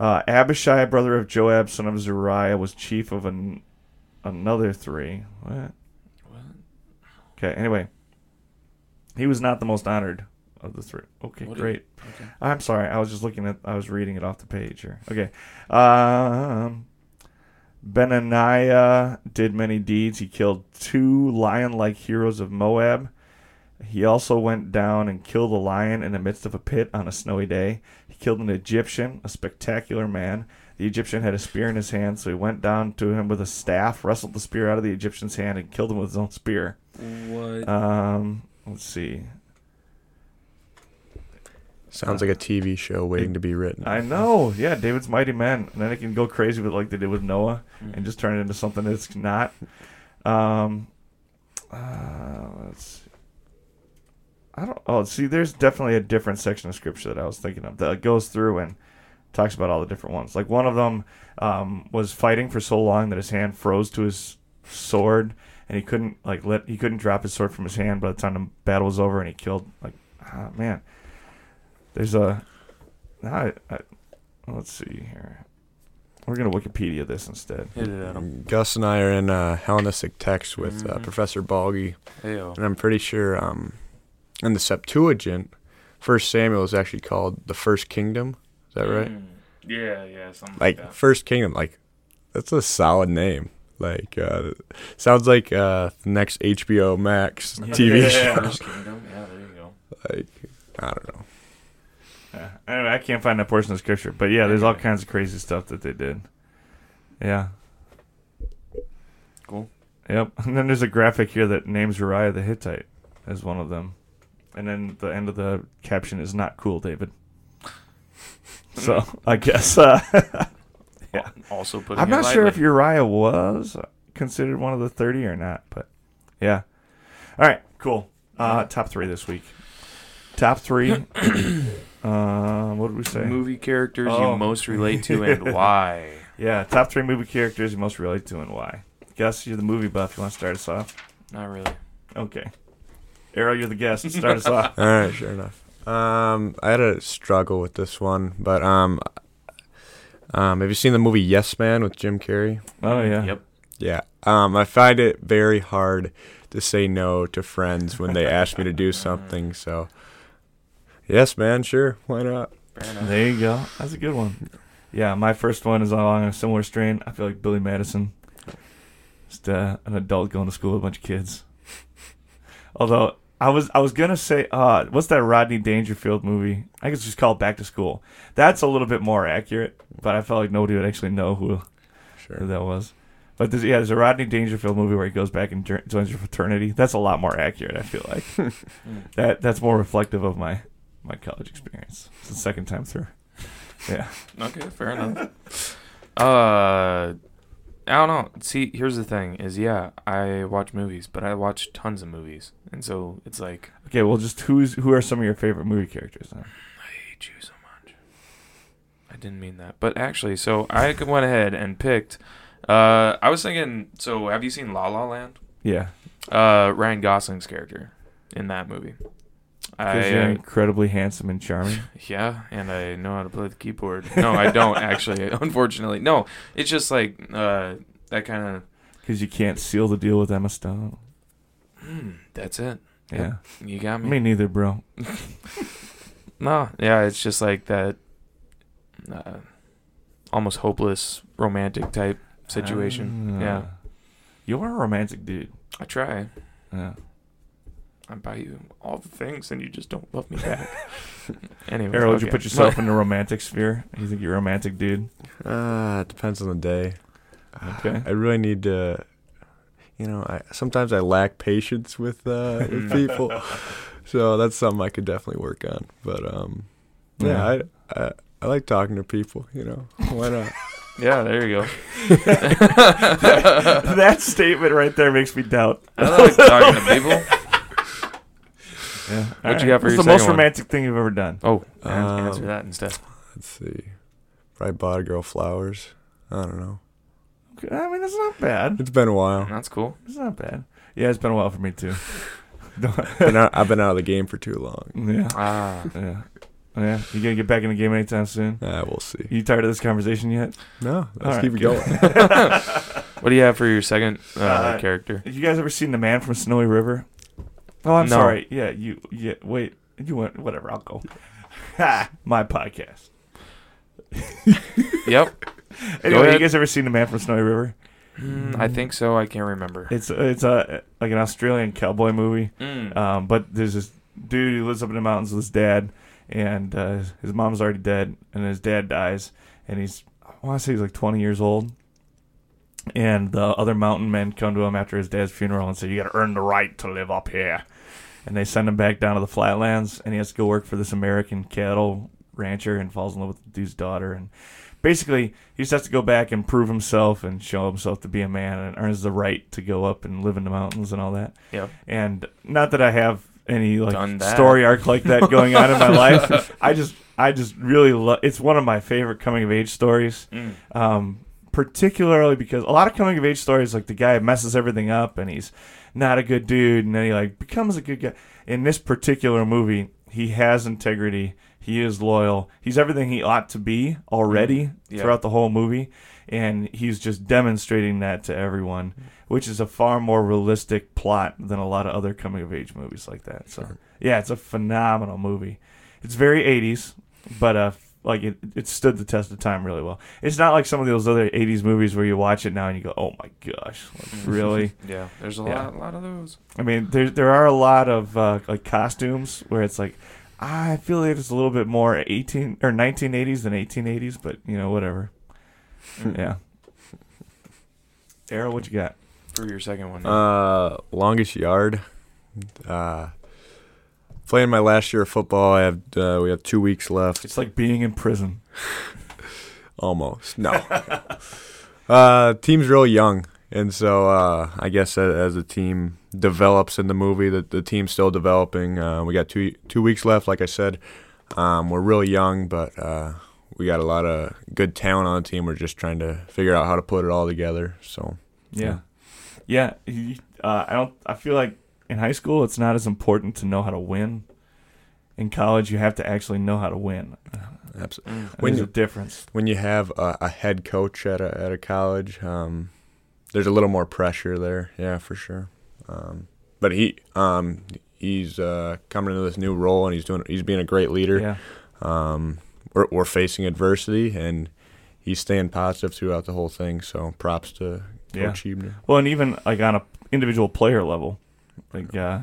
Uh, Abishai, brother of Joab, son of Zeruiah, was chief of an, another three. What? What? Okay. Anyway, he was not the most honored of the three. Okay, What great. Okay. I'm sorry. I was just looking at. I was reading it off the page here. Okay. Um, Benaniah did many deeds. He killed two lion-like heroes of Moab. He also went down and killed a lion in the midst of a pit on a snowy day. He killed an Egyptian, a spectacular man. The Egyptian had a spear in his hand, so he went down to him with a staff, wrestled the spear out of the Egyptian's hand, and killed him with his own spear. What? Um, let's see. Sounds like a TV show waiting to be written. I know. Yeah, David's Mighty Men. And then it can go crazy with like they did with Noah and just turn it into something that's not. Um, uh, let's see. I don't. Oh, see, there's definitely a different section of scripture that I was thinking of that goes through and talks about all the different ones. Like one of them um, was fighting for so long that his hand froze to his sword, and he couldn't like let he couldn't drop his sword from his hand by the time the battle was over, and he killed like ah, man. There's a I, I, let's see here. We're gonna Wikipedia this instead. Hit it at him. Gus and I are in uh, Hellenistic text with uh, Mhm. Professor Balgi, and I'm pretty sure um, in the Septuagint, First Samuel is actually called the First Kingdom. Is that right? Mm. Yeah, yeah, something like, Like that. First Kingdom, like that's a solid name. Like uh, sounds like uh, the next HBO Max Yeah. TV Yeah. show. First Kingdom. Yeah, there you go. Like I don't know. Yeah. Anyway, I can't find that portion of scripture, but yeah, there's all kinds of crazy stuff that they did. Yeah. Cool. Yep. And then there's a graphic here that names Uriah the Hittite as one of them. And then the end of the caption is not cool, David. So I guess uh, Yeah. Also putting. I'm not sure if. Uriah was considered one of the 30 or not, but yeah. All right, cool. Uh, top three this week. Top three. uh, what did we say? movie characters Oh. you most relate to and why. Yeah, top three movie characters you most relate to and why. Gus, you're the movie buff. You want to start us off? Not really. Okay. Aaron, you're the guest. Start us off. All right, sure enough. Um, I had a struggle with this one, but um, um, have you seen the movie Yes Man with Jim Carrey? Oh yeah. Yep. Yeah. Um, I find it very hard to say no to friends when they ask me to do something. So, yes, man, sure, why not? There you go. That's a good one. Yeah, my first one is along a similar strain. I feel like Billy Madison. Just uh, an adult going to school with a bunch of kids. Although I was I was gonna say, uh, what's that Rodney Dangerfield movie? I guess it's just called Back to School. That's a little bit more accurate, but I felt like nobody would actually know who, who that was. But there's, yeah, there's a Rodney Dangerfield movie where he goes back and joins your fraternity. That's a lot more accurate. I feel like that that's more reflective of my my college experience. It's the second time through. Yeah. Okay, fair enough. Uh, I don't know. See, here's the thing: is yeah, I watch movies, but I watch tons of movies, and so it's like Okay, well, just who's who are some of your favorite movie characters? Then? I hate you so much. I didn't mean that, but actually, so I went ahead and picked. Uh, I was thinking. So, have you seen La La Land? Yeah, Uh, Ryan Gosling's character in that movie. Because you're uh, incredibly handsome and charming. Yeah, and I know how to play the keyboard. No, I don't actually. Unfortunately, no. It's just like uh, that kind of. Because you can't seal the deal with Emma Stone. Mm, that's it. Yeah, You got me. me neither, bro. no, yeah, it's just like that. Uh, almost hopeless romantic type situation. Ah. yeah, you are a romantic dude. I try. Yeah. I buy you all the things, and you just don't love me back. anyway, Harold, would you put yourself in the romantic sphere? You think you're a romantic dude? Uh, it depends on the day. Okay. I really need to, you know, I sometimes I lack patience with uh, with people, so that's something I could definitely work on. But um, yeah, I, I I like talking to people. You know, why not? Yeah, there you go. that statement right there makes me doubt. I like talking to people. Yeah. What you got for What's your the most one? romantic thing you've ever done? Oh, an- answer Um, that instead. Let's see. Probably bought a girl flowers. I don't know. Okay, I mean, that's not bad. It's been a while. That's cool. It's not bad. Yeah, it's been a while for me too. been out, I've been out of the game for too long. yeah. Ah, Yeah. Yeah. You gonna get back in the game anytime soon? Uh, we'll see. You tired of this conversation yet? No, let's All keep it good. going. what do you have for your second uh, Uh, character? Have you guys ever seen The Man from Snowy River? Oh, I'm No. sorry. Yeah, you. Yeah, wait. You went. Whatever. I'll go. Ha! My podcast. Yep. Anyway, you ahead. guys ever seen The Man from Snowy River? Mm, I think so. I can't remember. It's it's a like an Australian cowboy movie. Mm. Um, but there's this dude who lives up in the mountains with his dad, and uh, his mom's already dead, and his dad dies, and he's I want to say he's like 20 years old. And the other mountain men come to him after his dad's funeral and say, "You got to earn the right to live up here." And they send him back down to the flatlands, and he has to go work for this American cattle rancher, and falls in love with the dude's daughter. And basically, he just has to go back and prove himself and show himself to be a man, and earns the right to go up and live in the mountains and all that. Yep. And not that I have any like story arc like that going on in my life. I just I just really love. It's one of my favorite coming of age stories. Mm. Um, particularly because a lot of coming of age stories, like the guy messes everything up and he's not a good dude, and then he like becomes a good guy. In this particular movie, he has integrity. He is loyal. He's everything he ought to be already Yeah. throughout the whole movie, and he's just demonstrating that to everyone, which is a far more realistic plot than a lot of other coming of age movies like that. So, yeah, it's a phenomenal movie. It's very 80s, but uh, like it, it stood the test of time really well. It's not like some of those other 80s movies where you watch it now and you go, "Oh my gosh, like, really?" Yeah, there's a Yeah. lot, a lot of those. I mean, there there are a lot of uh, like costumes where it's like, I feel like it's a little bit more 18 or 1980s than 1880s, but you know, whatever. yeah. Aaron, what you got? For your second one. Uh, longest yard. Uh, playing my last year of football. I have uh, we have two weeks left. It's like being in prison. Almost. No. uh, team's real young, and so uh, I guess as, as the team develops in the movie, the the team's still developing. Uh, we got two two weeks left. Like I said, um, we're real young, but uh, we got a lot of good talent on the team. We're just trying to figure out how to put it all together. So Yeah. Yeah. he- Uh, I don't. I feel like in high school it's not as important to know how to win. In college, you have to actually know how to win. absolutely. Mm. When There's you- a difference. when you have a, a head coach at a at a college, um, there's a little more pressure there. Yeah, for sure. Um, but he um, he's uh, coming into this new role and he's doing he's being a great leader. Yeah. Um, we're we're facing adversity and he's staying positive throughout the whole thing. So props to Yeah. Coach Ebner. Well, and even like on a individual player level, like uh,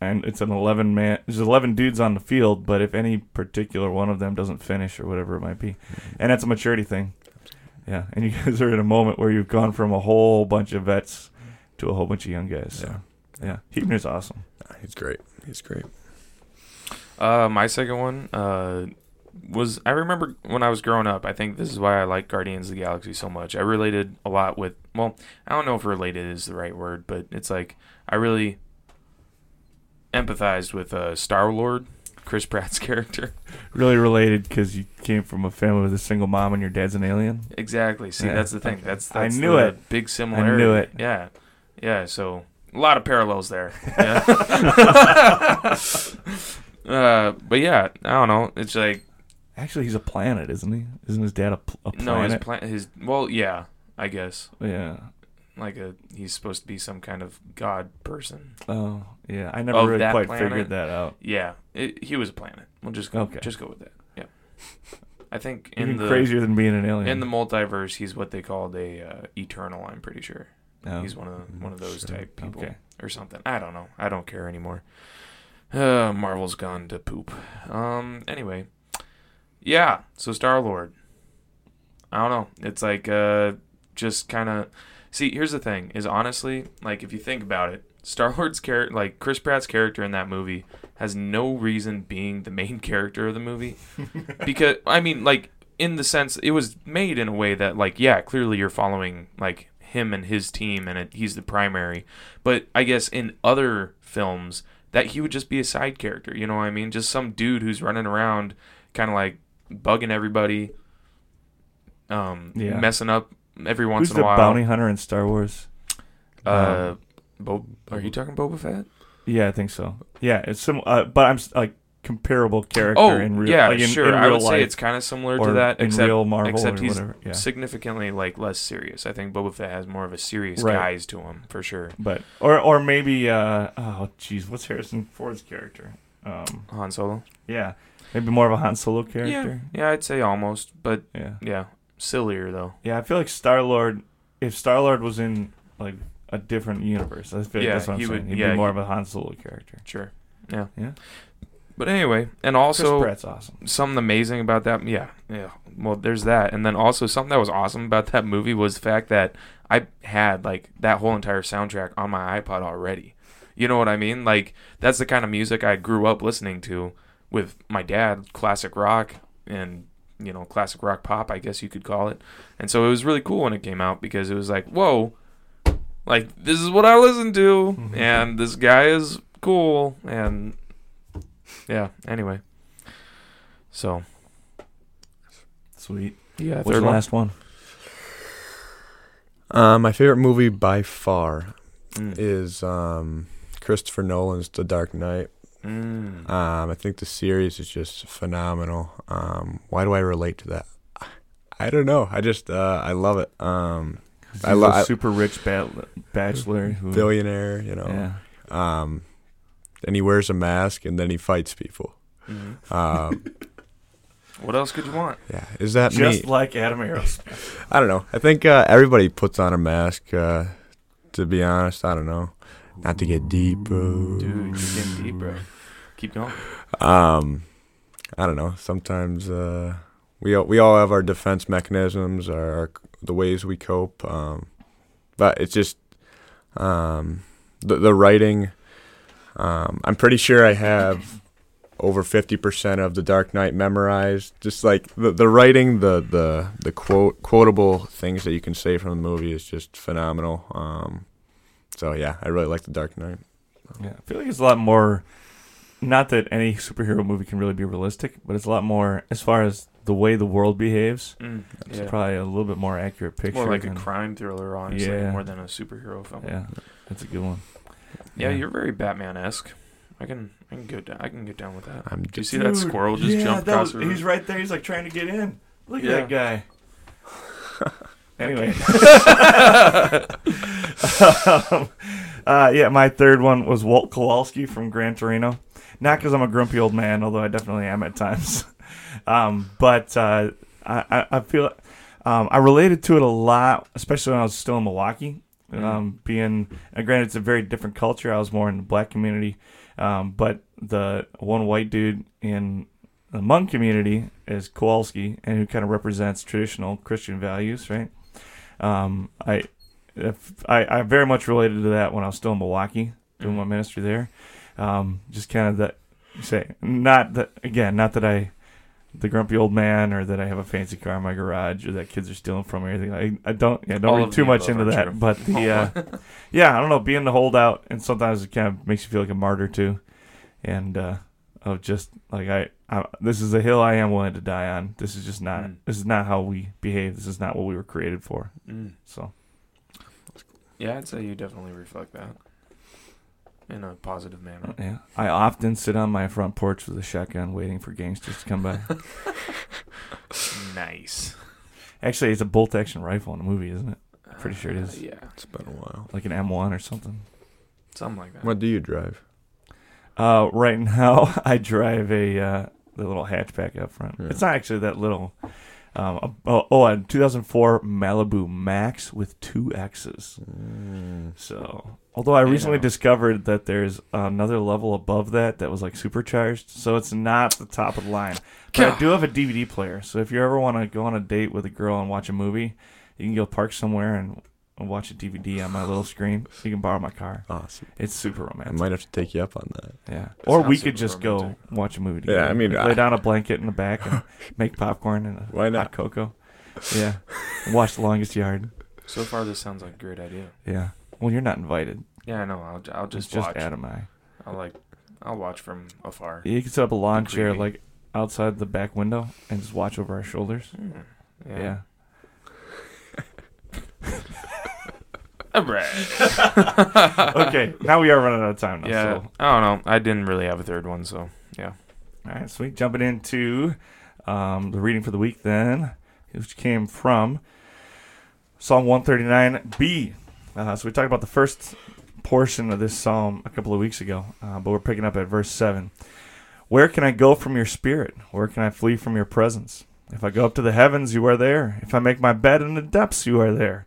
and it's an eleven man. There's eleven dudes on the field, but if any particular one of them doesn't finish or whatever it might be, and that's a maturity thing. Yeah, and you guys are in a moment where you've gone from a whole bunch of vets to a whole bunch of young guys. So, yeah, Hebner's awesome. He's great. He's great. Uh, my second one uh, was I remember when I was growing up. I think this is why I like Guardians of the Galaxy so much. I related a lot with. Well, I don't know if related is the right word, but it's like I really empathized with uh, Star Lord, Chris Pratt's character. Really related because you came from a family with a single mom and your dad's an alien. Exactly. See, Yeah. that's the thing. That's, I knew it. Big similarity. I knew it. Yeah, yeah. So a lot of parallels there. Yeah. uh, but yeah, I don't know. It's like Actually, he's a planet, isn't he? Isn't his dad a, pl- a no, his planet? His well, yeah, I guess. yeah. Like a he's supposed to be some kind of god person. Oh, yeah. I never Of really quite planet? figured that out. Yeah, it, he was a planet. We'll just go, Okay. just go with that. Yeah, I think in the crazier than being an alien. in the multiverse, he's what they called a uh, eternal. I'm pretty sure Oh, he's one of the, one of those Sure. type people Okay. or something. I don't know. I don't care anymore. Uh, Marvel's gone to poop. Um. Anyway, yeah. So Star Lord. I don't know. It's like uh, just kind of. See, here's the thing: is honestly, like if you think about it, Star Lord's character, like Chris Pratt's character in that movie, has no reason being the main character of the movie, because I mean, like in the sense it was made in a way that, like, yeah, clearly you're following like him and his team, and it, he's the primary. But I guess in other films, that he would just be a side character. You know what I mean? Just some dude who's running around, kind of like bugging everybody, um, Yeah. messing up every once Who's in the a while. bounty hunter in Star Wars? Uh, Um, Bo- are you talking Boba Fett? Yeah, I think so. Yeah, it's some, uh, but I'm s- like comparable character Oh, in real. yeah, like in, sure. In I would life, say it's kind of similar or to that, in except real Marvel except or he's whatever. Yeah, significantly like less serious. I think Boba Fett has more of a serious Right. guise to him for sure. but or or maybe uh oh jeez, what's Harrison Ford's character? Um, Han Solo. yeah, maybe more of a Han Solo Yeah, character. yeah, I'd say almost, but Yeah, yeah, sillier though. yeah. I feel like Star Lord. If Star Lord was in like a different universe, I feel like Yeah, that's what I'm he saying. would- He'd yeah, be more he- of a Han Solo character. Sure. Yeah. Yeah. But anyway, and Chris also Pratt's awesome. something amazing about that. Yeah, yeah. Well, there's that, and then also something that was awesome about that movie was the fact that I had like that whole entire soundtrack on my iPod already. You know what I mean? Like that's the kind of music I grew up listening to with my dad, classic rock and you know classic rock pop, I guess you could call it. And so it was really cool when it came out because it was like, whoa, like this is what I listen to, Mhm. and this guy is cool, and yeah. Anyway, so Sweet. yeah, What's third the one. last one? Uh, my favorite movie by far Mm. is um, Christopher Nolan's The Dark Knight. Mm. Um, I think the series is just phenomenal. Um, why do I relate to that? I don't know. I just uh, I love it. Um, I love super rich bat- bachelor who. billionaire, you know. Yeah. Um, and he wears a mask and then he fights people. Mhm. Um, What else could you want? yeah, is that Just me? like Adam Aerosmith. I don't know. I think uh, everybody puts on a mask. Uh, to be honest, I don't know. Not to get deep, bro. Dude, you're getting deep, bro. Keep going. Um, I don't know. Sometimes uh, we all, we all have our defense mechanisms, our, our the ways we cope. Um, but it's just um, the the writing. Um, I'm pretty sure I have over 50% of the Dark Knight memorized. Just like the the writing, the the the quote quotable things that you can say from the movie is just phenomenal. Um, so yeah, I really like the Dark Knight. Yeah, I feel like it's a lot more. Not that any superhero movie can really be realistic, but it's a lot more as far as the way the world behaves. Mm, It's yeah. probably a little bit more accurate picture. more like a crime thriller, honestly, Yeah. more than a superhero film. Yeah, that's a good one. Yeah, you're very Batman esque. I can I can go down I can get down with that. I'm Do you just see that squirrel just jump across the room? He's right there. He's like trying to get in. Look Yeah. at that guy. Anyway. um, uh, yeah, my third one was Walt Kowalski from Gran Torino. Not because I'm a grumpy old man, although I definitely am at times. um, but uh, I, I, feel um, I related to it a lot, especially when I was still in Milwaukee. Mhm. Um, being, uh, granted, it's a very different culture. I was more in the black community. Um, but the one white dude in the Hmong community is Kowalski, and who kind of represents traditional Christian values, right? Um, I, if, I, I very much related to that when I was still in Milwaukee doing my ministry there. Um, just kind of that, say, not that again, not that I, the grumpy old man, or that I have a fancy car in my garage, or that kids are stealing from me, or anything. I, I don't, yeah, don't All read too much into that. true. But the, uh, yeah, I don't know, being the holdout, and sometimes it kind of makes you feel like a martyr too, and uh, of just like I, I, this is a hill I am willing to die on. This is just not, Mm. this is not how we behave. This is not what we were created for. Mm. So Yeah, I'd say you definitely reflect that in a positive manner. yeah, I often sit on my front porch with a shotgun, waiting for gangsters to come by. nice. Actually, it's a bolt action rifle in the movie, isn't it? Pretty sure it is. Uh, yeah, It's been a while. Like an M1 or something. something like that. What do you drive? Uh, right now, I drive a uh, the little hatchback up front. Yeah. It's not actually that little. Um, oh, oh, a 2004 Malibu Maxx with two X's. Mm. So, although I recently discovered that there's another level above that that was like supercharged, so it's not the top of the line. But I do have a DVD player, so if you ever want to go on a date with a girl and watch a movie, you can go park somewhere and and watch a DVD on my little screen. You can borrow my car. Awesome. It's super romantic. I romantic. might have to take you up on that. Yeah. Or sounds we could super just go watch a movie. Yeah, together. I mean, lay I- down a blanket in the back and make popcorn and a Why not? hot cocoa. Yeah. And watch The Longest Yard. So far, this sounds like a great idea. Yeah. Well, you're not invited. Yeah, I know. I'll I'll It's just just watch. Adam and I. I'll like I'll watch from afar. You can set up a lawn chair creepy. like outside the back window and just watch over our shoulders. Hmm. Yeah. Okay. Now we are running out of time now. Yeah. So. I don't know. I didn't really have a third one, so yeah. All right, sweet. Jumping into um, the reading for the week, then, which came from Psalm 139b. Uh, so we talked about the first portion of this psalm a couple of weeks ago, uh, but we're picking up at verse 7. Where can I go from your spirit? Where can I flee from your presence? If I go up to the heavens, you are there. If I make my bed in the depths, you are there.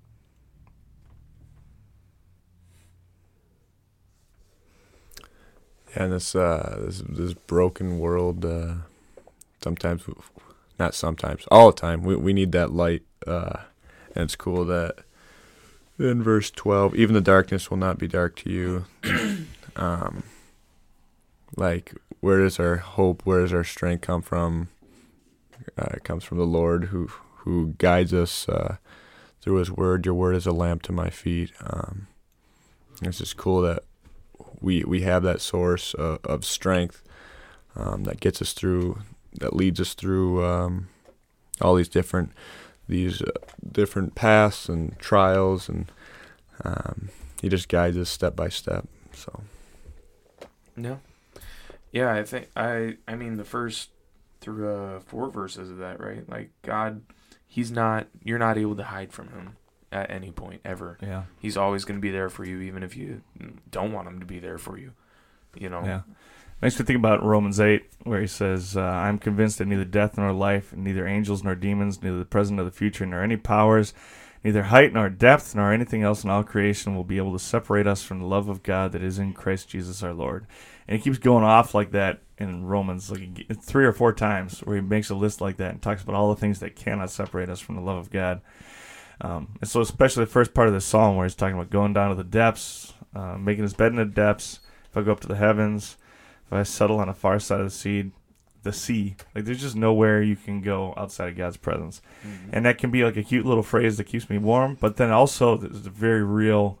Yeah, and this uh, this this broken world. Uh, sometimes, not sometimes, all the time. We we need that light, uh, and it's cool that in verse twelve, even the darkness will not be dark to you. um, like, where does our hope? Where does our strength come from? Uh, it comes from the Lord, who who guides us uh, through His Word. Your Word is a lamp to my feet. Um, it's just cool that we we have that source of, of strength um, that gets us through, that leads us through um, all these different these uh, different paths and trials, and um, he just guides us step by step. So No. Yeah, I think I I mean the first through uh, four verses of that, right? Like God he's not. You're not able to hide from him at any point ever. Yeah. He's always going to be there for you, even if you don't want him to be there for you. You know. Yeah. Makes me think about Romans 8, where he says, uh, I'm convinced that neither death nor life, neither angels nor demons, neither the present nor the future, nor any powers, neither height nor depth, nor anything else in all creation will be able to separate us from the love of God that is in Christ Jesus our Lord. And he keeps going off like that in Romans, like three or four times, where he makes a list like that and talks about all the things that cannot separate us from the love of God. Um, and so, especially the first part of the psalm, where he's talking about going down to the depths, uh, making his bed in the depths. If I go up to the heavens, if I settle on a far side of the sea, the sea, like there's just nowhere you can go outside of God's presence, Mhm. and that can be like a cute little phrase that keeps me warm. But then also, there's a very real,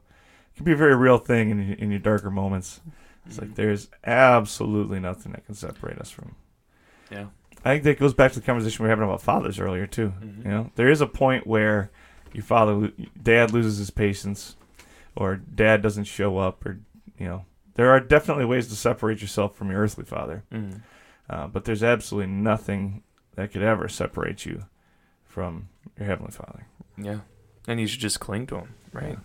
it can be a very real thing in your, in your darker moments. It's like there's absolutely nothing that can separate us from. Yeah. I think that goes back to the conversation we were having about fathers earlier too. Mhm. You know, there is a point where your father, dad loses his patience, or dad doesn't show up, or you know, there are definitely ways to separate yourself from your earthly father, Mhm. uh, but there's absolutely nothing that could ever separate you from your heavenly father. Yeah. And you should just cling to him, right?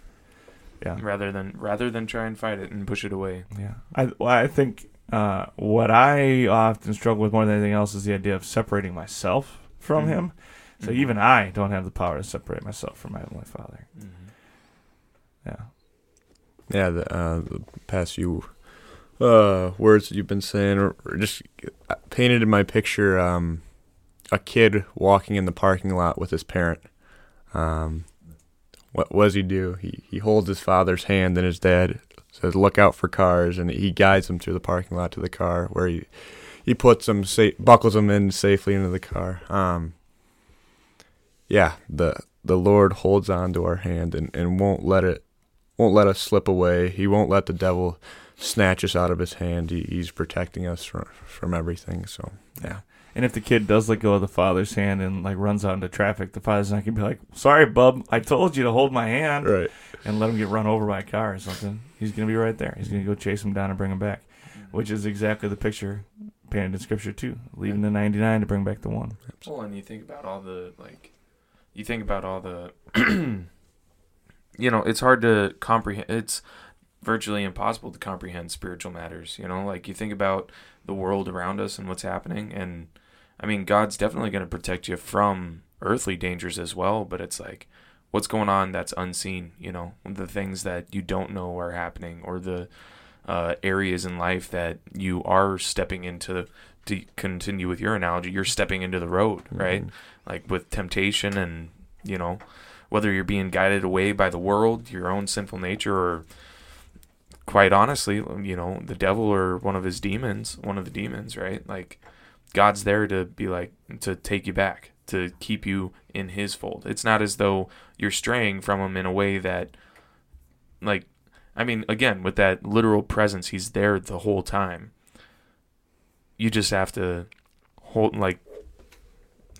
Yeah. Rather than rather than try and fight it and push it away. Yeah, I well, I think uh, what I often struggle with more than anything else is the idea of separating myself from Mhm. him. So Mhm. even I don't have the power to separate myself from my heavenly Father. Mhm. Yeah, Yeah, the, uh, the past few uh, words that you've been saying are are just uh, painted in my picture um, a kid walking in the parking lot with his parent. Um, what, what does he do? He, he holds his father's hand, and his dad says, Look out for cars, and he guides him through the parking lot to the car where he, he puts him, sa- buckles him in safely into the car. Um, yeah, the the Lord holds on to our hand and, and won't let it won't let us slip away. He won't let the devil snatch us out of his hand. He, he's protecting us from from everything. So yeah, and if the kid does let go of the father's hand and like runs out into traffic, the father's not gonna be like, "Sorry, bub, I told you to hold my hand," right. and let him get run over by a car or something. He's gonna be right there. He's gonna go chase him down and bring him back, which is exactly the picture painted in Scripture too, leaving the ninety nine to bring back the one. Well, and you think about all the like, you think about all the, you know, it's hard to comprehend. It's virtually impossible to comprehend spiritual matters. You know, like you think about the world around us and what's happening, and I mean, God's definitely going to protect you from earthly dangers as well. But it's like, what's going on that's unseen? You know, the things that you don't know are happening, or the uh, areas in life that you are stepping into to continue with your analogy, you're stepping into the road, right? Mhm. Like with temptation and, you know, whether you're being guided away by the world, your own sinful nature, or quite honestly, you know, the devil or one of his demons, one of the demons, right? Like God's there to be like, to take you back, to keep you in his fold. It's not as though you're straying from him in a way that, like, I mean, again, with that literal presence, he's there the whole time you just have to hold like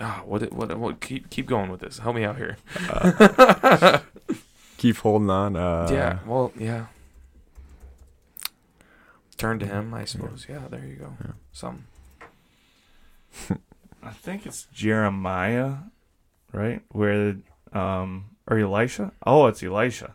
ah what what what keep keep going with this help me out here Keep holding on. Uh, yeah well yeah turn to him i suppose yeah there you go Yeah. some I think it's Jeremiah, right? Where um or Elisha? Oh, it's Elisha.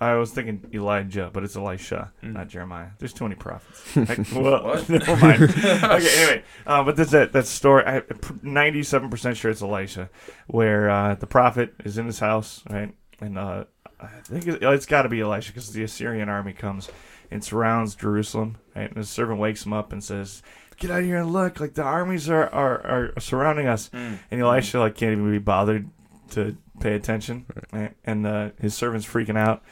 I was thinking Elijah, but it's Elisha, Mm. not Jeremiah. There's too many prophets. Heck, well, What? never mind. okay, anyway, uh, but there's that that story. I'm ninety-seven percent sure it's Elisha, where uh, the prophet is in his house, right? And uh, I think it, it's got to be Elisha because the Assyrian army comes and surrounds Jerusalem, right? And his servant wakes him up and says, "Get out of here and look! Like the armies are are, are surrounding us." And Elisha like can't even be bothered to pay attention, right? and uh, his servant's freaking out,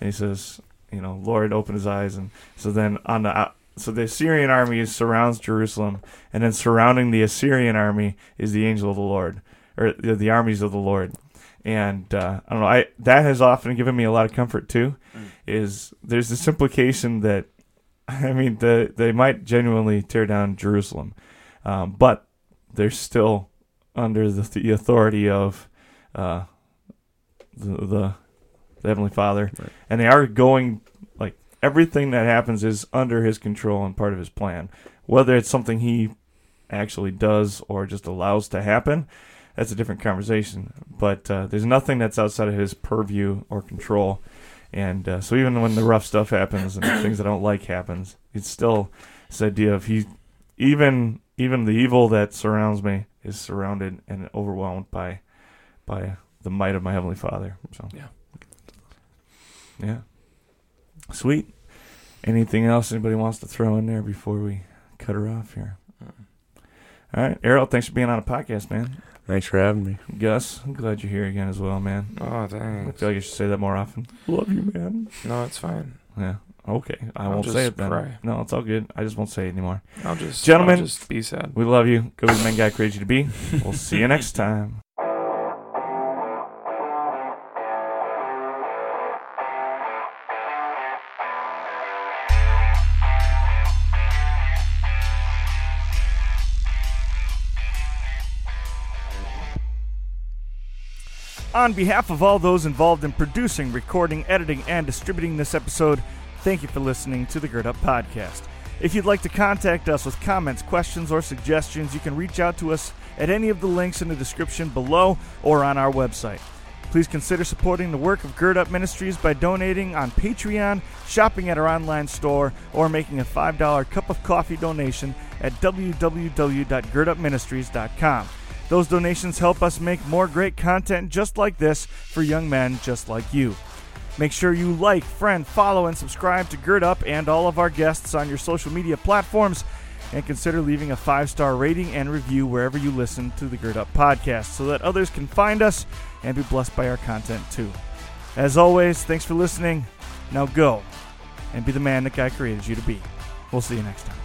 and he says, "You know, Lord, open his eyes." And so then on the out- so the Assyrian army surrounds Jerusalem, and then surrounding the Assyrian army is the angel of the Lord, or the, the armies of the Lord. And uh, I don't know. I that has often given me a lot of comfort too. Mm. Is there's this implication that, I mean, the they might genuinely tear down Jerusalem, um, but they're still under the, the authority of uh, the, the the heavenly Father, Right. and they are going like everything that happens is under His control and part of His plan. Whether it's something He actually does or just allows to happen, that's a different conversation. but uh, there's nothing that's outside of his purview or control. And uh, so even when the rough stuff happens and things I don't like happens, it's still this idea of he, even even the evil that surrounds me is surrounded and overwhelmed by by the might of my heavenly Father. So Yeah. yeah, sweet. Anything else anybody wants to throw in there before we cut her off here? Mm. All right, Aaron, thanks for being on a podcast, man. Thanks for having me. Gus, I'm glad you're here again as well, man. Oh, dang. I feel like I should say that more often. Love you, man. No, it's fine. Yeah. Okay. I I'll won't just say it then. cry. No, it's all good. I just won't say it anymore. I'll just, Gentlemen. I'll just be sad. We love you. Go be the man God created you to be. We'll see you next time. On behalf of all those involved in producing, recording, editing, and distributing this episode, thank you for listening to the Gird Up Podcast. If you'd like to contact us with comments, questions, or suggestions, you can reach out to us at any of the links in the description below or on our website. Please consider supporting the work of Gird Up Ministries by donating on Patreon, shopping at our online store, or making a $5 cup of coffee donation at www.girdupministries.com. Those donations help us make more great content just like this for young men just like you. Make sure you like, friend, follow, and subscribe to Gird Up and all of our guests on your social media platforms. And consider leaving a five star rating and review wherever you listen to the Gird Up podcast so that others can find us and be blessed by our content too. As always, thanks for listening. Now go and be the man that God created you to be. We'll see you next time.